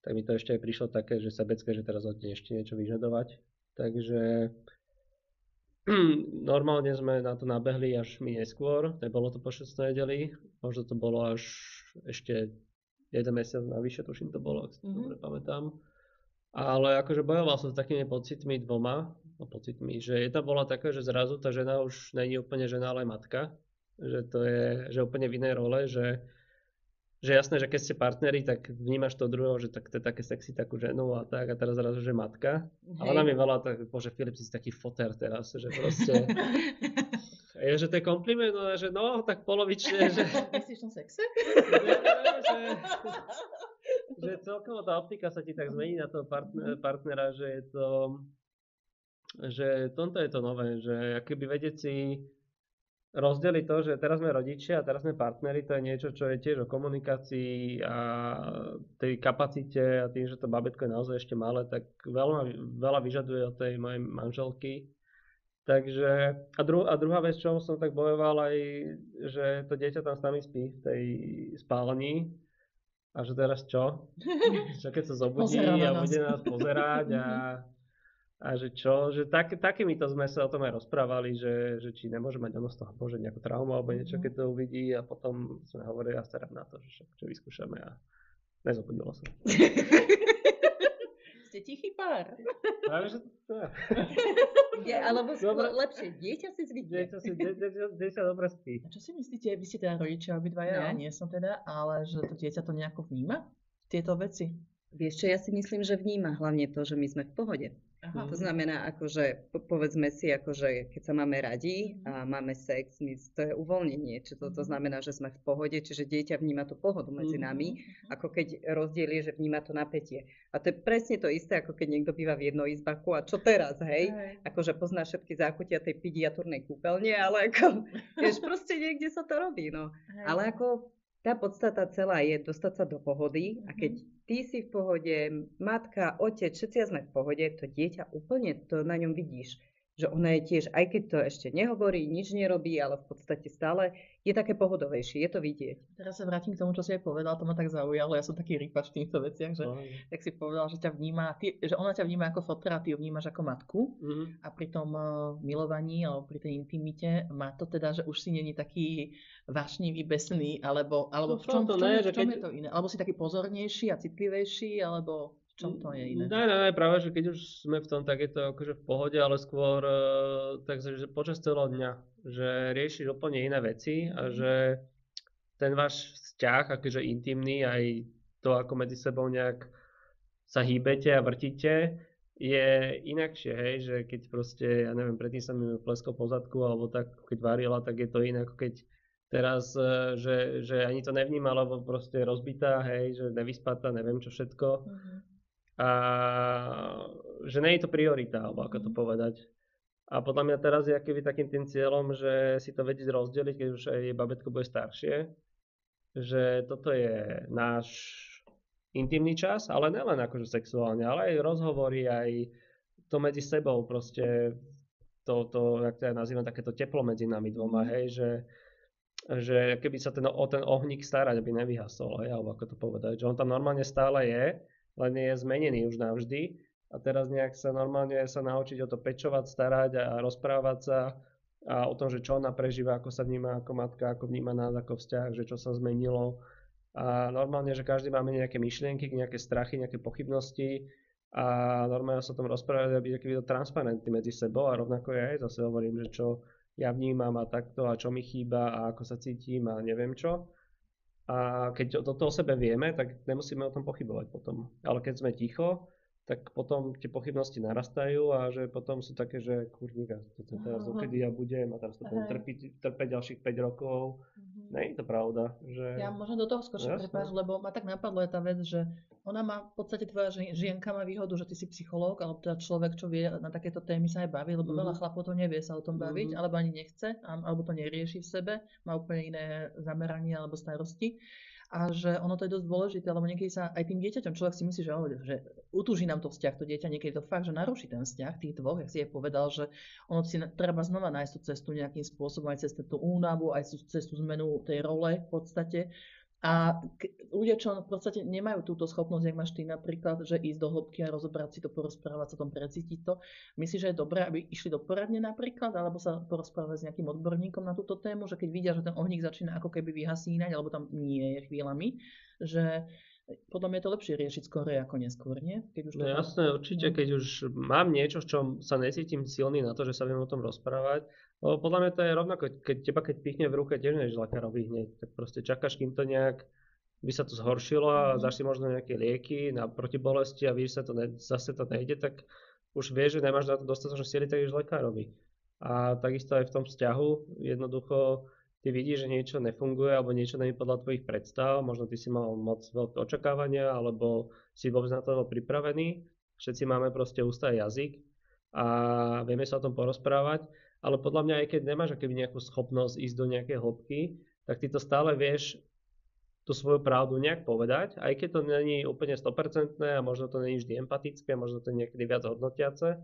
tak mi to ešte aj prišlo také, že sebecké, že teraz od nej ešte niečo vyžadovať. Takže [CLEARS THROAT] normálne sme na to nabehli až mi neskôr, nebolo to po 6 nedeli, možno to bolo až ešte jeden mesiac navyše, tuším to bolo, ak si to Mhm. dobre pamätám. Ale akože bojoval som s takými pocitmi dvoma, no pocitmi, že jedna bola taká, že zrazu tá žena už není úplne žena, ale matka, že to je že úplne v inej role, že, že jasné, že keď ste partneri, tak vnímaš to druhého, že tak to je také sexy takú ženu a tak a teraz zrazu, že matka. A ona mi veľa tak, bože Filip, si taký foter teraz, že proste, [LAUGHS] je, že to je kompliment, no, že no, tak polovične, že, [LAUGHS] Myslíš na sexe? že, [LAUGHS] že celkovo tá optika sa ti tak zmení na toho partner, partnera, že je to, že tomto je to nové, že akoby vedieť si rozdeliť to, že teraz sme rodičia a teraz sme partneri, to je niečo, čo je tiež o komunikácii a tej kapacite a tým, že to babetko je naozaj ešte malé, tak veľa, veľa vyžaduje od tej mojej manželky. Takže, a, dru, a druhá vec, čo som tak bojoval aj, že to dieťa tam s nami spí v tej spálni a že teraz čo? [LAUGHS] Čo keď sa zobudí a bude nás pozerať a, [LAUGHS] a že čo? Že tak, takýmito sme sa o tom aj rozprávali, že, že či nemôže mať ono z toho bože nejakú traumu alebo niečo, Mhm. keď to uvidí a potom sme hovorili a starám na to, že však čo vyskúšame a nezobudilo sa. [LAUGHS] Ste tichý pár. [LAUGHS] Práve, že to [LAUGHS] Je, alebo skôr Dobre. lepšie, dieťa si zvykne. dieťa si, die- die- dieťa dobre spí. A čo si myslíte, vy ste teda rodičia obidvaja, No. ja nie som teda, ale že to dieťa to nejako vníma? Tieto veci? Vieš čo, ja si myslím, že vníma hlavne to, že my sme v pohode. Aha. To znamená, akože, po- povedzme si, akože keď sa máme radi a máme sex, to je uvoľnenie. Čiže to, to Mhm. znamená, že sme v pohode, čiže dieťa vníma tú pohodu medzi Mhm. nami, ako keď rozdiel je, že vníma to napätie. A to je presne to isté, ako keď niekto býva v jednoizbaku a čo teraz, hej? Akože pozná všetky zákutia tej pediatúrnej kúpeľne, ale ako, [LAUGHS] vieš, proste niekde sa to robí, no. Ale ako tá podstata celá je dostať sa do pohody a Mhm. keď ty si v pohode, matka, otec, všetci sme v pohode, to dieťa úplne to na ňom vidíš. Že ona je tiež, aj keď to ešte nehovorí, nič nerobí, ale v podstate stále je také pohodovejšie, je to vidieť. Teraz sa vrátim k tomu, čo si aj povedal, to ma tak zaujalo, ja som taký rýpač v týchto veciach, že No. tak si povedal, že ťa vníma, ty, že ona ťa vníma ako fotra, ty ju vnímaš ako matku Mhm. a pri tom eh, milovaní alebo pri tej intimite má to teda, že už si není taký vášnivý, besný, alebo, alebo No v čom, to v čom, ne, je, že v čom keď- je to iné? Alebo si taký pozornejší a citlivejší, alebo v čom to je iné? Ne, ne, ne, práve, že keď už sme v tom, tak je to akože v pohode, ale skôr uh, takže že počas celého dňa, že riešiš úplne iné veci a Mhm. že ten váš vzťah, akože intimný, aj to, ako medzi sebou nejak sa hýbete a vrtíte, je inakšie, hej, že keď proste, ja neviem, predtým sa mi pleskol po zadku, alebo tak, keď varila, tak je to iné, ako keď teraz, eh, že, že ani to nevníma, lebo proste rozbitá, hej, že nevyspatá, neviem čo všetko Mhm. A že nie je to priorita, alebo ako to povedať. A podľa mňa teraz je akoby takým tým cieľom, že si to vedieť rozdeliť, keď už aj babetko bude staršie, že toto je náš intimný čas, ale nielen akože sexuálne, ale aj rozhovory, aj to medzi sebou proste, to, to jak to ja nazývam, takéto teplo medzi nami dvoma, hej, že, že keby sa ten, o ten ohník starať, aby nevyhasol, hej, alebo ako to povedať, že on tam normálne stále je, len je zmenený už navždy a teraz nejak sa normálne sa naučiť o to pečovať, starať a rozprávať sa a o tom, že čo ona prežíva, ako sa vníma ako matka, ako vníma nás ako vzťah, že čo sa zmenilo a normálne, že každý máme nejaké myšlienky, nejaké strachy, nejaké pochybnosti a normálne sa o tom rozprávať a byť taký transparentný medzi sebou a rovnako ja aj zase hovorím, že čo ja vnímam a takto a čo mi chýba a ako sa cítim a neviem čo. A keď toto o sebe vieme, tak nemusíme o tom pochybovať potom. Ale keď sme ticho, tak potom tie pochybnosti narastajú a že potom sú také, že kurníka, to teraz Aha. dokedy ja budem a teraz to budem trpiť, trpeť ďalších 5 rokov. Mhm. Nie je to pravda, že... Ja možno do toho skočím, Jasné. prepáč, lebo ma tak napadlo je tá vec, že ona má v podstate tvoja ži- žienka má výhodu, že ty si psychológ, alebo teda človek, čo vie na takéto témy sa aj baviť, lebo Mhm. veľa chlapov to nevie sa o tom baviť, Mhm. alebo ani nechce, alebo to nerieši v sebe, má úplne iné zameranie alebo starosti. A že ono to je dosť dôležité, lebo niekedy sa aj tým dieťaťom človek si myslí, že, oh, že utúži nám to vzťah, to dieťa, niekedy to fakt, že naruší ten vzťah tých dvoch, jak si je povedal, že ono si treba znova nájsť tú cestu nejakým spôsobom, aj cez tú únavu, aj cez tú zmenu tej role v podstate. A ľudia, čo v podstate nemajú túto schopnosť, jak máš ty napríklad, že ísť do hĺbky a rozobrať si to, porozprávať sa tom, precítiť to, myslíš, že je dobré, aby išli do poradne napríklad, alebo sa porozprávať s nejakým odborníkom na túto tému, že keď vidia, že ten ohník začína ako keby vyhasínať, alebo tam nie je chvíľami, že podľa mňa je to lepšie riešiť skôr ako neskôr, nie? Keď už to No jasné, určite, No. keď už mám niečo, v čom sa necítim silný na to, že sa viem o tom rozprávať, podľa mňa to je rovnako, keď teba keď pichne v ruke, tiež než lekárovi hneď, tak proste čakáš, kým to nejak by sa to zhoršilo a Mhm. dáš si možno nejaké lieky na protibolesti a víš, sa to ne, zase to nejde, tak už vieš, že nemáš na to dostatočné sily, tak ideš lekárovi. A takisto aj v tom vzťahu, jednoducho ty vidíš, že niečo nefunguje alebo niečo nie je podľa tvojich predstav, možno ty si mal moc veľké očakávania alebo si vôbec na to pripravený. Všetci máme proste ústa a jazyk a vieme sa o tom porozprávať, ale podľa mňa aj keď nemáš akoby nejakú schopnosť ísť do nejakej hĺbky, tak ty to stále vieš tú svoju pravdu nejak povedať, aj keď to není úplne 100% a možno to není vždy empatické, možno to je niekedy viac hodnotiace,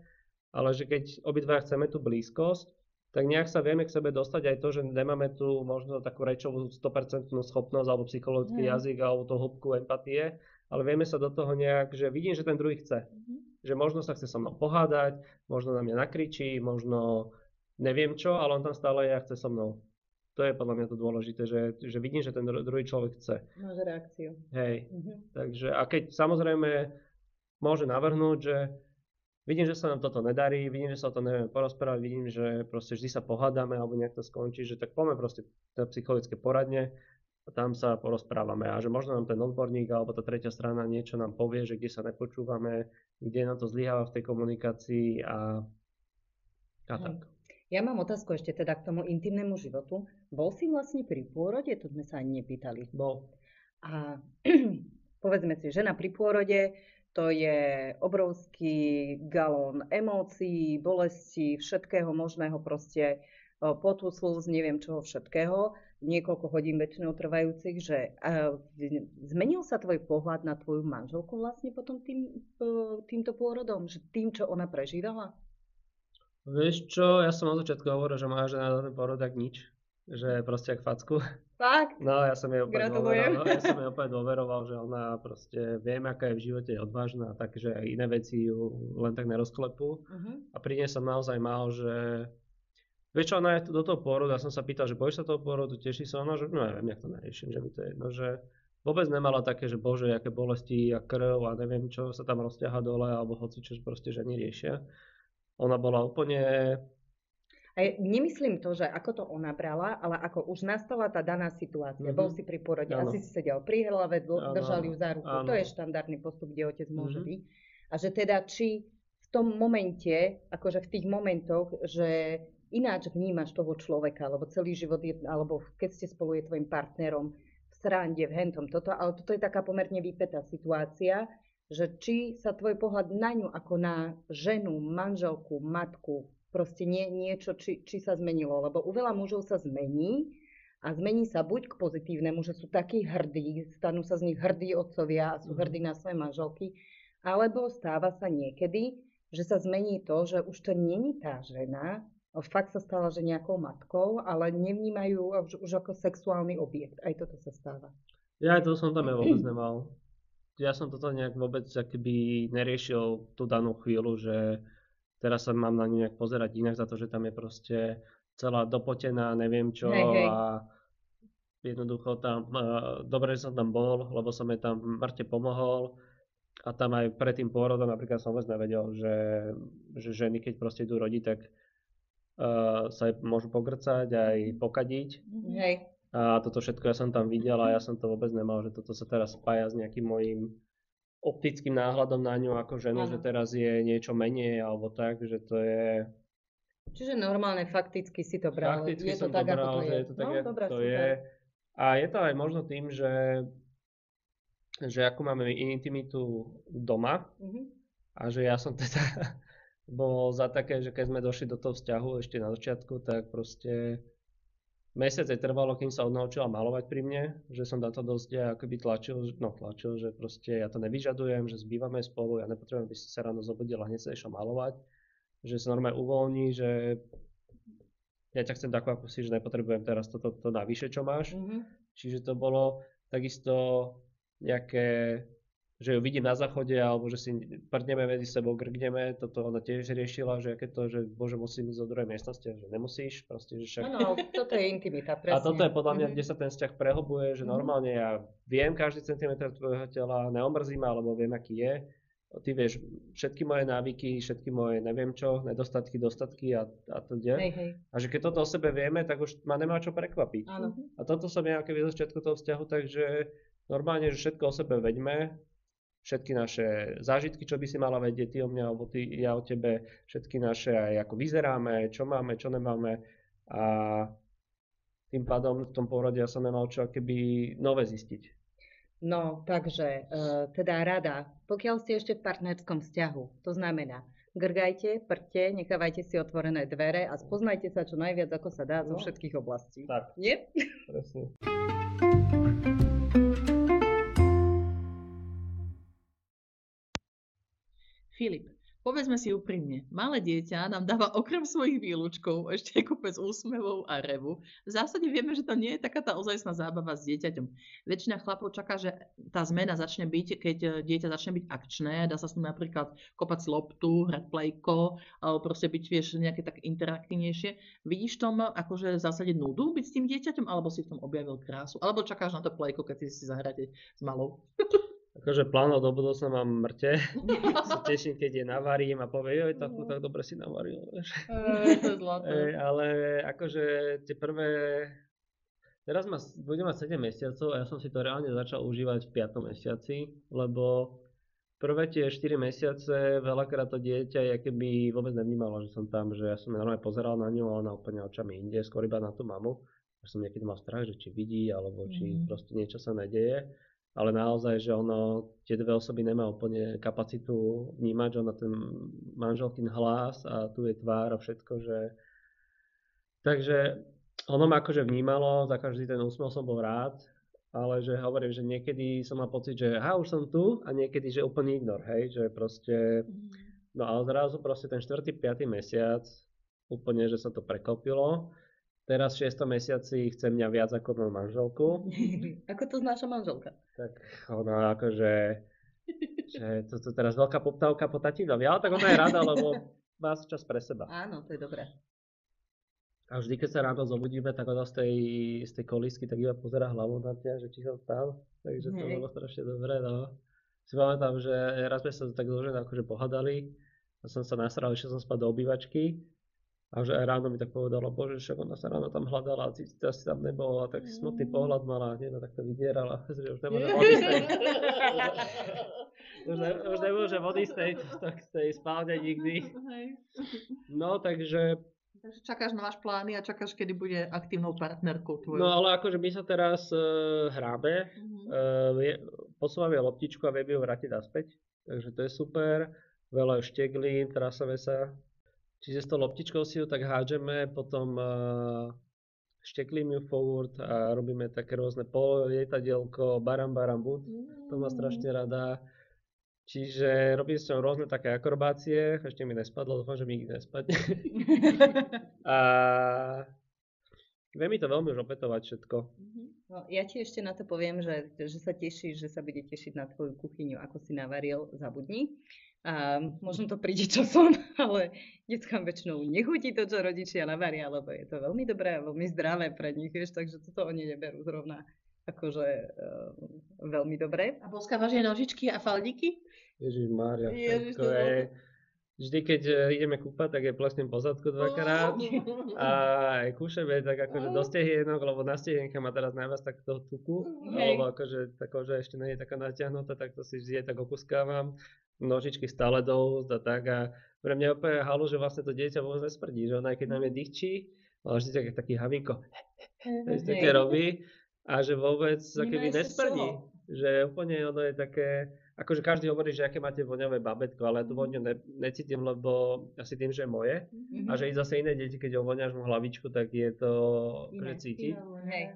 ale že keď obidva chceme tú blízkosť, tak nejak sa vieme k sebe dostať aj to, že nemáme tu možno takú rečovú 100% schopnosť alebo psychologický Mhm. jazyk alebo tú hĺbku empatie, ale vieme sa do toho nejak, že vidím, že ten druhý chce. Mhm. Že možno sa chce so mnou pohádať, možno na mňa nakričí, možno neviem čo, ale on tam stále je a chce so mnou. To je podľa mňa to dôležité, že, že vidím, že ten dru- druhý človek chce. Máš reakciu. Hej, Mhm. takže a keď samozrejme môže navrhnúť, že vidím, že sa nám toto nedarí, vidím, že sa o to nevieme porozprávať, vidím, že proste vždy sa pohádame alebo nejak to skončí, že tak poďme proste na psychologické poradne a tam sa porozprávame a že možno nám ten odborník alebo tá tretia strana niečo nám povie, že kde sa nepočúvame, kde nám to zlyháva v tej komunikácii a, a tak. Ja mám otázku ešte teda k tomu intimnému životu. Bol si vlastne pri pôrode? To sme sa ani nepýtali. Bol. A [CLEARS THROAT] povedzme si, žena pri pôrode, to je obrovský galón emócií, bolesti, všetkého možného proste, potu, slz, neviem čoho všetkého, niekoľko hodín väčšinou trvajúcich, že zmenil sa tvoj pohľad na tvoju manželku vlastne potom tým, týmto pôrodom, že tým, čo ona prežívala? Vieš čo, ja som od začiatku hovoril, že moja žena na ten porodák nič. Že proste jak facku. Fakt? No ja som jej opäť dôveroval, no, ja som jej opäť dôveroval, že ona proste viem, aká je v živote odvážna, takže aj iné veci ju len tak nerozklepú. Uh-huh. A pri nej som naozaj mal, že Vieš čo, ona je do toho pôrodu, ja som sa pýtal, že bojíš sa toho pôrodu, teší sa ona, že no neviem, jak to neriešim, že mi to je jedno, že vôbec nemala také, že bože, aké bolesti a krv a neviem čo sa tam rozťaha dole, alebo hoci čo proste ženy riešia. Ona bola úplne... A nemyslím to, že ako to ona brala, ale ako už nastala tá daná situácia. Mm-hmm. Bol si pri porode, ano. asi si sedel pri hlave, držali ju za ruku. Ano. To je štandardný postup, kde otec môže mm-hmm. byť. A že teda či v tom momente, akože v tých momentoch, že ináč vnímaš toho človeka, alebo celý život je, alebo keď ste spolu je tvojim partnerom, v srande, v hentom, toto, ale toto je taká pomerne vypetá situácia, že či sa tvoj pohľad na ňu ako na ženu, manželku, matku, proste nie, niečo, či, či sa zmenilo. Lebo u veľa mužov sa zmení a zmení sa buď k pozitívnemu, že sú takí hrdí, stanú sa z nich hrdí otcovia a sú mhm. hrdí na svoje manželky, alebo stáva sa niekedy, že sa zmení to, že už to není tá žena, fakt sa stala, že nejakou matkou, ale nevnímajú už, už ako sexuálny objekt. Aj toto sa stáva. Ja aj to som tam ja vôbec nemal ja som toto nejak vôbec keby neriešil tú danú chvíľu, že teraz sa mám na ňu nejak pozerať inak za to, že tam je proste celá dopotená, neviem čo hej, hej. a jednoducho tam, uh, dobre, že som tam bol, lebo som jej tam mŕte pomohol a tam aj pred tým pôrodom napríklad som vôbec nevedel, že, že ženy keď proste idú rodiť, tak uh, sa môžu pogrcať aj pokadiť. Hej. A toto všetko ja som tam videl a ja som to vôbec nemal, že toto sa teraz spája s nejakým mojím optickým náhľadom na ňu ako ženu, ano. že teraz je niečo menej alebo tak, že to je... Čiže normálne fakticky si to bral. Fakticky je to tak, to bral, ako to že je. to tak, no, ako dobrá, to super. je. A je to aj možno tým, že, že ako máme intimitu doma uh-huh. a že ja som teda [LAUGHS] bol za také, že keď sme došli do toho vzťahu ešte na začiatku, tak proste Mesiace trvalo, kým sa odnaučila malovať pri mne, že som na to dosť akoby tlačil, no tlačil, že proste ja to nevyžadujem, že zbývame spolu, ja nepotrebujem, aby si sa ráno zobudil a hneď sa išla malovať, že sa normálne uvoľní, že ja ťa chcem takú, ako si, že nepotrebujem teraz toto to, to navyše, čo máš. Mm-hmm. Čiže to bolo takisto nejaké že ju vidím na záchode, alebo že si prdneme medzi sebou, grgneme, toto ona tiež riešila, že aké to, že bože musím ísť do druhej miestnosti, že nemusíš, proste, že však... Áno, toto je intimita, presne. [LAUGHS] A toto je podľa mňa, mm-hmm. kde sa ten vzťah prehlbuje, že mm-hmm. normálne ja viem každý centimetr tvojho tela, neomrzí ma, alebo viem, aký je, ty vieš všetky moje návyky, všetky moje neviem čo, nedostatky, dostatky a, a to kde. Hej, hej. A že keď toto o sebe vieme, tak už ma nemá čo prekvapiť. Áno. A toto som ja keby začiatku toho vzťahu, takže normálne, že všetko o sebe veďme, všetky naše zážitky, čo by si mala vedieť ty o mňa, alebo ty, ja o tebe, všetky naše aj ako vyzeráme, čo máme, čo nemáme a tým pádom v tom porode ja som nemal čo keby nové zistiť. No, takže, uh, teda rada, pokiaľ ste ešte v partnerskom vzťahu, to znamená, grgajte, prte, nechávajte si otvorené dvere a spoznajte sa čo najviac, ako sa dá no. zo všetkých oblastí. Tak. Nie? Presne. [LAUGHS] Filip, povedzme si úprimne, malé dieťa nám dáva okrem svojich výlučkov ešte kopec úsmevov a revu. V zásade vieme, že to nie je taká tá ozajstná zábava s dieťaťom. Väčšina chlapov čaká, že tá zmena začne byť, keď e, dieťa začne byť akčné, dá sa s ním napríklad kopať loptu, hrať plejko, proste byť vieš, nejaké tak interaktívnejšie. Vidíš tom akože v zásade nudu byť s tým dieťaťom, alebo si v tom objavil krásu, alebo čakáš na to plejko, keď si si zahráte s malou. Akože plánov do budúcna mám mŕte. [LAUGHS] sa teším, keď je navarím a povie, joj, tak, tak dobre si navaril. Ej, to je [LAUGHS] zlaté. Ej, ale akože tie prvé Teraz ma, bude mať 7 mesiacov a ja som si to reálne začal užívať v 5. mesiaci, lebo prvé tie 4 mesiace veľakrát to dieťa je keby vôbec nevnímalo, že som tam, že ja som normálne pozeral na ňu a ona úplne očami inde, skôr iba na tú mamu. Ja som niekedy mal strach, že či vidí, alebo či mm. proste niečo sa nedeje. Ale naozaj, že ono, tie dve osoby nemá úplne kapacitu vnímať, že ona ten manželkin hlas a tu je tvár a všetko, že... Takže ono ma akože vnímalo, za každý ten úsmev som bol rád, ale že hovorím, že niekedy som mal pocit, že ha, už som tu a niekedy, že úplne ignor, hej, že proste, mhm. no ale zrazu proste ten 4. 5. mesiac, úplne, že sa to prekopilo. Teraz v 6. mesiaci chce mňa viac ako moju manželku. [LAUGHS] ako to znáša manželka? Tak ona akože, že to, to teraz veľká poptávka po tatinovi, ale tak ona je rada, lebo má čas pre seba. Áno, to je dobré. A vždy, keď sa ráno zobudíme, tak ona z tej, z tej kolísky tak iba pozera hlavou na mňa, že či som vstal. Takže to bolo strašne dobré, no. Si pamätám, že raz sme sa tak dlho akože pohadali a som sa nasral, že som spať do obývačky a že aj ráno mi tak povedala, bože, však ona sa ráno tam hľadala a cíti, asi tam nebola, tak smutný pohľad mala, nie, no tak to vydierala, [LAUGHS] že už nemôže odísť [LAUGHS] už, ne, už nemôže odísť tej, z tej spálne nikdy. No, takže Takže čakáš na váš plány a čakáš, kedy bude aktívnou partnerkou tvojou. No ale akože my sa teraz uh, hráme, uh-huh. uh, posúvame loptičku a vieme ju vrátiť naspäť, takže to je super. Veľa šteglín, trasové sa. Čiže s tou loptičkou si ju tak hádžeme, potom uh, šteklím ju forward a robíme také rôzne pollietadielko, baram baram bud, mm. to má strašne rada. Čiže robím s ňou rôzne také akrobácie, ešte mi nespadlo, dúfam, že mi nikdy nespadne. [LAUGHS] a vie mi to veľmi už opetovať všetko. Mhm. No, ja ti ešte na to poviem, že, že sa tešíš, že sa bude tešiť na tvoju kuchyňu, ako si navaril, zabudni. A možno to príde časom, [LAUGHS] ale deckám väčšinou nechutí to, čo rodičia navaria, lebo je to veľmi dobré a veľmi zdravé pre nich, vieš, takže toto oni neberú zrovna akože uh, veľmi dobre. A boskávaš aj nožičky a faldiky? Ježiš Mária, Ježiš, to je... Vždy, keď e, ideme kúpať, tak je plesnem pozadku dvakrát a aj kúšeme tak akože do stehienok, lebo na stehienka má teraz najviac tak toho tuku, Hej. alebo akože tá koža ešte nie je taká natiahnutá, tak to si vždy tak okuskávam. Nožičky stále dosť a tak a pre mňa úplne halu, že vlastne to dieťa vôbec nesprdí, že ona aj keď nám je dýchčí, ale vždy tak, taký havinko, také robí a že vôbec keby nesprdí. Že úplne ono je také, akože každý hovorí, že aké máte voňavé babetko, ale ja tú voňu ne, necítim, lebo asi tým, že je moje. Mm-hmm. A že i zase iné deti, keď ovoňaš mu hlavičku, tak je to akože cítiť.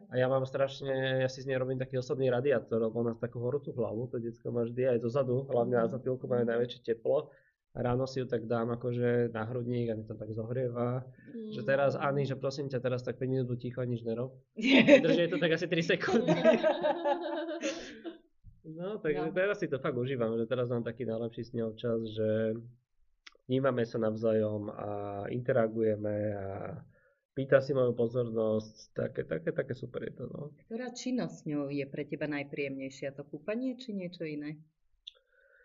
A ja mám strašne, ja si z nej robím taký osobný radiátor, lebo ona takú horúcu hlavu, to detsko má vždy aj dozadu, hlavne na zatýlku majú najväčšie teplo. Ráno si ju tak dám akože na hrudník a mi to tak zohrieva. Mm. Že teraz, Ani, že prosím ťa, teraz tak 5 minút ticho nič nerob. [LAUGHS] Drží to tak asi 3 sekundy. [LAUGHS] No, takže no. teraz si to fakt užívam, že teraz mám taký najlepší s ňou čas, že vnímame sa navzájom a interagujeme a pýta si moju pozornosť, také, také, také super je to. No. Ktorá činnosť s ňou je pre teba najpríjemnejšia? To kúpanie či niečo iné?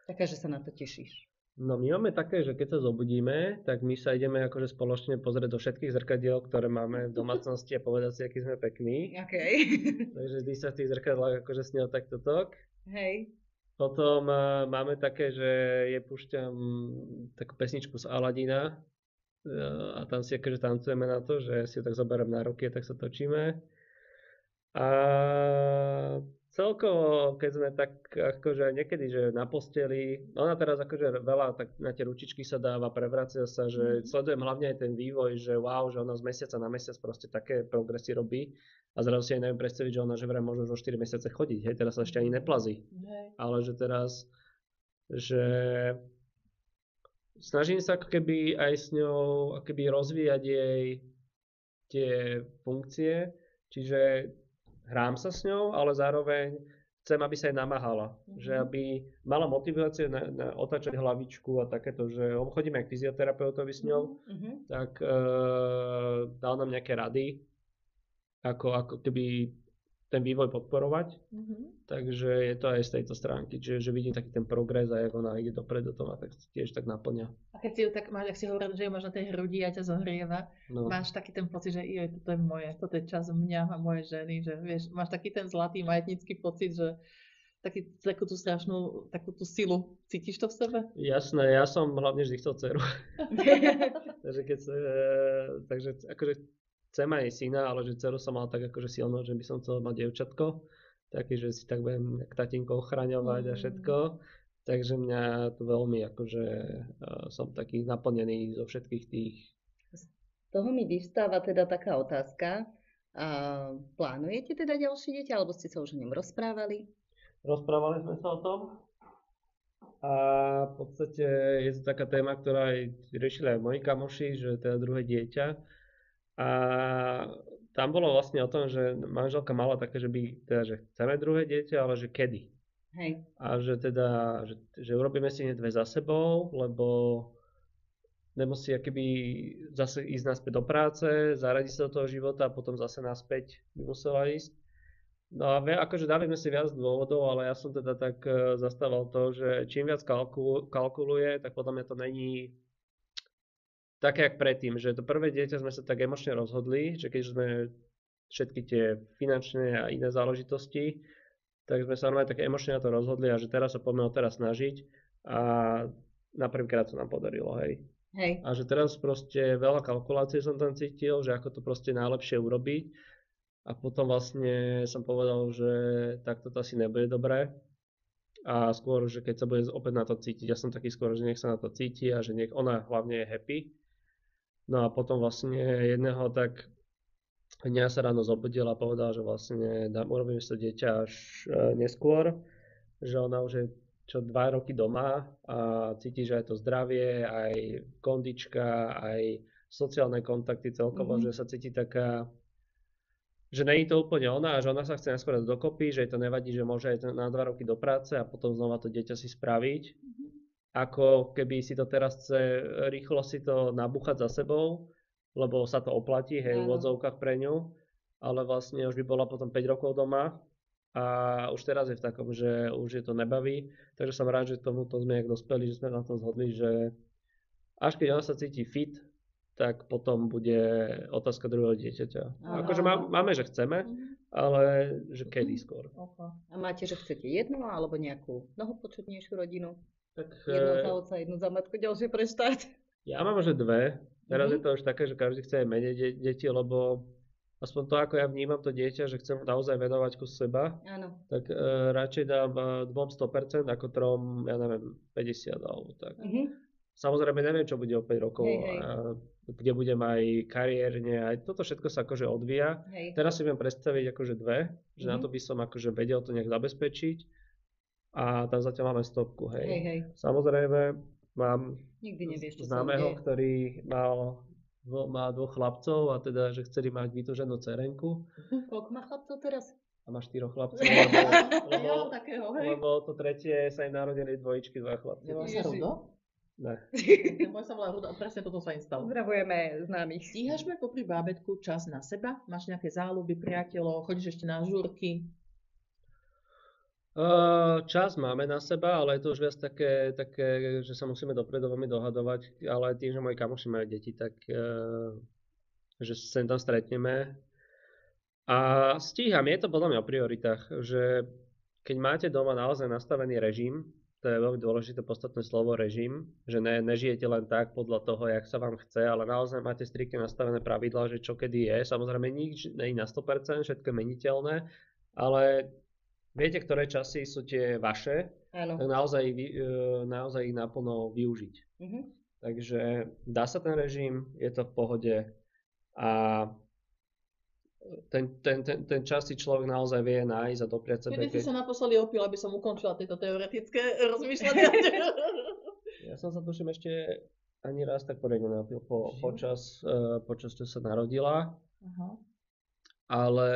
Taká, že sa na to tešíš. No my máme také, že keď sa zobudíme, tak my sa ideme akože spoločne pozrieť do všetkých zrkadiel, ktoré máme v domácnosti a povedať si, aký sme pekní. [LAUGHS] Okay. Takže vždy sa v tých zrkadlách akože s ňou takto tok. Hej. Potom uh, máme také, že je púšťam takú pesničku z Aladina uh, a tam si akože tancujeme na to, že si ju tak zoberiem na ruky a tak sa točíme. A celkovo, keď sme tak akože niekedy, že na posteli, ona teraz akože veľa tak na tie ručičky sa dáva, prevracia sa, že mm. sledujem hlavne aj ten vývoj, že wow, že ona z mesiaca na mesiac proste také progresy robí a zrazu si aj neviem predstaviť, že ona že vraj môže už o 4 mesiace chodiť, hej, teraz sa ešte ani neplazí, hej. ale že teraz, že snažím sa ako keby aj s ňou ako keby rozvíjať jej tie funkcie, čiže hrám sa s ňou, ale zároveň chcem, aby sa aj namáhala. Mm-hmm. Že aby mala motiváciu na, na otáčať hlavičku a takéto, že chodíme aj k fyzioterapeutovi s ňou, mm-hmm. tak e, dal nám nejaké rady, ako, ako keby ten vývoj podporovať. Mhm. Takže je to aj z tejto stránky, čiže že vidím taký ten progres a jak ona ide dopredu, to ma tak tiež tak naplňa. A keď si ju tak máš, ak si hovoril, že ju máš na tej hrudi a ťa zohrieva, No. máš taký ten pocit, že joj, toto je moje, toto je čas mňa a moje ženy, že vieš, máš taký ten zlatý majetnícky pocit, že taký, takú tú strašnú, takú tú silu, cítiš to v sebe? Jasné, ja som hlavne vždy chcel dceru. [LAUGHS] [LAUGHS] takže keď e, takže akože chcem aj syna, ale že dceru som mal tak akože silno, že by som chcel mať dievčatko. Taký, že si tak budem jak tatinko ochraňovať a Mm. všetko. Takže mňa to veľmi akože e, som taký naplnený zo všetkých tých Z toho mi vyvstáva teda taká otázka. A plánujete teda ďalšie dieťa, alebo ste sa už o ňom rozprávali? Rozprávali sme sa o tom. A v podstate je to taká téma, ktorá aj riešili aj moji kamoši, že teda druhé dieťa. A tam bolo vlastne o tom, že manželka mala také, že by, teda, že chceme druhé dieťa, ale že kedy. Hej. A že teda, že, že urobíme si dve za sebou, lebo nemusí akoby zase ísť naspäť do práce, zaradiť sa do toho života a potom zase naspäť by musela ísť. No a ve- akože dali sme si viac dôvodov, ale ja som teda tak e, zastával to, že čím viac kalku, kalkuluje, tak podľa mňa to není také, jak predtým, že to prvé dieťa sme sa tak emočne rozhodli, že keď sme všetky tie finančné a iné záležitosti, tak sme sa normálne tak emočne na to rozhodli a že teraz sa poďme teraz snažiť a na prvýkrát sa nám podarilo, hej. Hej. A že teraz proste veľa kalkulácií som tam cítil, že ako to proste najlepšie urobiť. A potom vlastne som povedal, že takto to asi nebude dobré. A skôr, že keď sa bude opäť na to cítiť, ja som taký skôr, že nech sa na to cíti a že nech ona hlavne je happy. No a potom vlastne jedného tak dňa sa ráno zobudil a povedal, že vlastne dám, urobím si to dieťa až e, neskôr, že ona už je čo dva roky doma a cíti, že aj to zdravie, aj kondička, aj sociálne kontakty celkovo, Mhm. že sa cíti taká, že není to úplne ona a že ona sa chce najskôr dať dokopy, že jej to nevadí, že môže aj na dva roky do práce a potom znova to dieťa si spraviť. Ako keby si to teraz chce rýchlo si to nabúchať za sebou, lebo sa to oplatí, hej, v odzovkách pre ňu, ale vlastne už by bola potom 5 rokov doma a už teraz je v takom, že už je to nebaví, takže som rád, že tomuto sme jak dospeli, že sme na tom zhodli, že až keď ona sa cíti fit, tak potom bude otázka druhého dieťaťa. Akože má, máme, že chceme, ale že kedy skôr. Okay. A máte, že chcete jednu alebo nejakú mnohopočetnejšiu rodinu? Tak Jednu eh, za otca, jednu za matku, ďalšie pre štát. ja mám že dve. Teraz Mhm. je to už také, že každý chce aj menej de- deti, lebo aspoň to, ako ja vnímam to dieťa, že chcem naozaj venovať kus seba, Áno. tak e, radšej dám e, dvom 100% ako trom, ja neviem, 50 alebo tak. Mhm. Samozrejme neviem, čo bude o 5 rokov, Hej, hej. A kde budem aj kariérne, aj toto všetko sa akože odvíja. Hej. Teraz si viem predstaviť akože dve, že na Mhm. to by som akože vedel to nejak zabezpečiť a tam zatiaľ máme stopku, hej. Hej, hej. Samozrejme mám Nikdy nevieš, čo známeho, ktorý mal, dvo- má dvoch chlapcov a teda, že chceli mať vytúženú cerenku [LAUGHS] Koľko má chlapcov teraz? a má štyroch chlapcov, lebo, [LAUGHS] lebo, Ja takého, hej. lebo to tretie sa im narodili dvojičky, dva chlapci. Nevolá sa. Rudo? Ne. [LAUGHS] Môj sa volá Rudo a presne toto sa im stalo. Pozdravujeme známych. Stíhaš popri bábetku čas na seba? Máš nejaké záľuby, priateľov, chodíš ešte na žúrky? Uh, čas máme na seba, ale je to už viac také, také, že sa musíme dopredu veľmi dohadovať, ale tým, že moji kamoši majú deti, tak uh, že sa tam stretneme. A stíham, je to podľa mňa o prioritách, že keď máte doma naozaj nastavený režim, to je veľmi dôležité podstatné slovo režim, že ne, nežijete len tak podľa toho, jak sa vám chce, ale naozaj máte striktne nastavené pravidlá, že čo kedy je. Samozrejme nič je na 100%, všetko je meniteľné, ale viete, ktoré časy sú tie vaše, Áno. tak naozaj, e, naozaj ich naplno využiť. Mhm. Takže dá sa ten režim, je to v pohode a ten, ten, ten, ten čas si človek naozaj vie nájsť a dopriať sebe. Kedy si sa naposledy opil, aby som ukončila tieto teoretické rozmýšľania? [LAUGHS] Ja som sa tuším ešte ani raz tak poriadne napil po, počas, e, počas, čo sa narodila, Aha. ale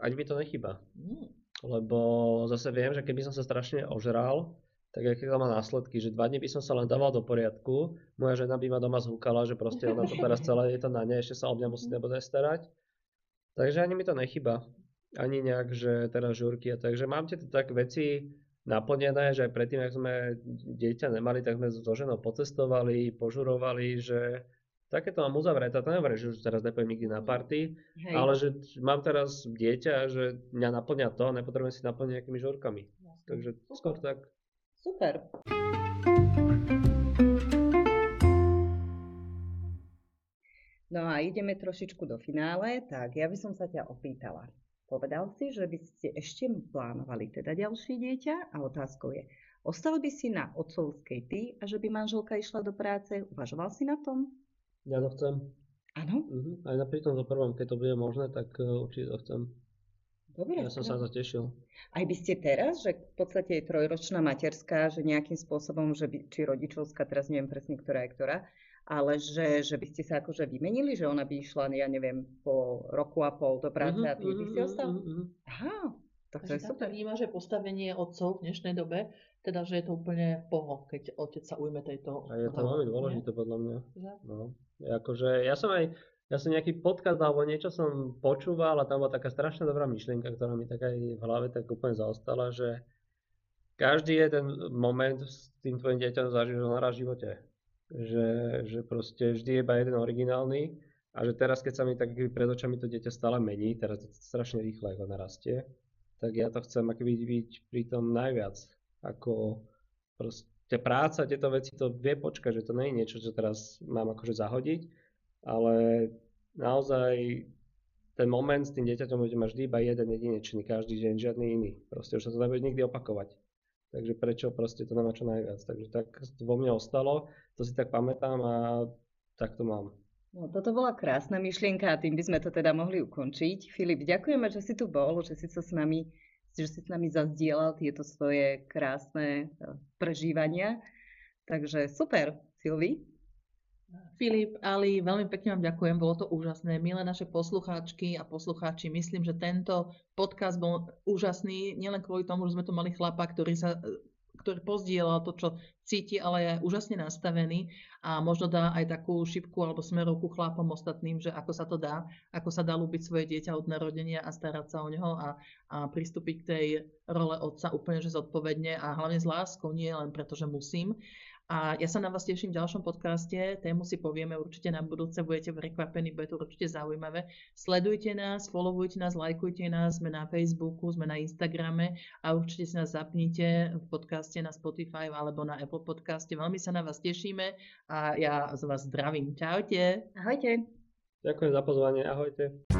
ani mi to nechyba. Mm. Lebo zase viem, že keby som sa strašne ožral, tak aké to má následky, že dva dní by som sa len dával do poriadku, moja žena by ma doma zhúkala, že proste ona to teraz celé je to na nej, ešte sa o mňa musí nebude starať. Takže ani mi to nechyba. ani nejak, že teraz žurky a takže mám tieto tak veci naplnené, že aj predtým, ak sme dieťa nemali, tak sme so ženou pocestovali, požurovali, že takéto mám uzavreté. To nehovorím, že už teraz nepojem nikdy na party, Hej. ale že mám teraz dieťa, že mňa naplňa to a nepotrebujem si naplniť nejakými žurkami. Jasne. Takže Super. skôr tak. Super. No a ideme trošičku do finále, tak ja by som sa ťa opýtala. Povedal si, že by ste ešte plánovali teda ďalšie dieťa a otázkou je, ostal by si na otcovskej ty a že by manželka išla do práce? Uvažoval si na tom? Ja to chcem. Áno? Uh-huh. Aj napríklad tom to prvom, keď to bude možné, tak uh, určite to chcem. Dobre. Ja som sa za tešil. Aj by ste teraz, že v podstate je trojročná materská, že nejakým spôsobom, že by, či rodičovská, teraz neviem presne, ktorá je ktorá, ale že, že by ste sa akože vymenili, že ona by išla, ja neviem, po roku a pol do práce uh-huh, a ty uh-huh, by si mhm, ostal? Uh-huh. Aha, tak to je super. vníma, že postavenie otcov v dnešnej dobe, teda, že je to úplne poho, keď otec sa ujme tejto... A je to veľmi dôležité podľa mňa. No. Akože, ja som aj, ja som nejaký podcast alebo niečo som počúval a tam bola taká strašne dobrá myšlienka, ktorá mi tak aj v hlave tak úplne zaostala, že každý jeden moment s tým tvojim dieťaťom zažiješ naraz v živote. Že, že proste vždy je iba jeden originálny a že teraz, keď sa mi tak pred očami to dieťa stále mení, teraz je to strašne rýchle, ako narastie, tak ja to chcem akoby byť pri tom najviac, ako proste práca, tieto veci, to vie počkať, že to nie je niečo, čo teraz mám akože zahodiť, ale naozaj ten moment s tým dieťaťom bude mať vždy iba jeden jedinečný, každý deň, žiadny iný. Proste už sa to nebude nikdy opakovať. Takže prečo proste to nemá čo najviac. Takže tak vo mne ostalo, to si tak pamätám a tak to mám. No, toto bola krásna myšlienka a tým by sme to teda mohli ukončiť. Filip, ďakujeme, že si tu bol, že si sa s nami, že si s nami zazdielal tieto svoje krásne e, prežívania. Takže super, Silvi. Filip, Ali, veľmi pekne vám ďakujem, bolo to úžasné. Milé naše poslucháčky a poslucháči, myslím, že tento podcast bol úžasný, nielen kvôli tomu, že sme tu mali chlapa, ktorý sa ktorý pozdielal to, čo cíti, ale je úžasne nastavený a možno dá aj takú šipku alebo smerovku chlapom ostatným, že ako sa to dá, ako sa dá ľúbiť svoje dieťa od narodenia a starať sa o neho a, a pristúpiť k tej role otca úplne že zodpovedne a hlavne s láskou, nie len preto, že musím. A ja sa na vás teším v ďalšom podcaste. Tému si povieme určite na budúce, budete prekvapení, bude to určite zaujímavé. Sledujte nás, followujte nás, lajkujte nás, sme na Facebooku, sme na Instagrame a určite si nás zapnite v podcaste na Spotify alebo na Apple podcaste. Veľmi sa na vás tešíme a ja z vás zdravím. Čaute. Ahojte. Ďakujem za pozvanie. Ahojte.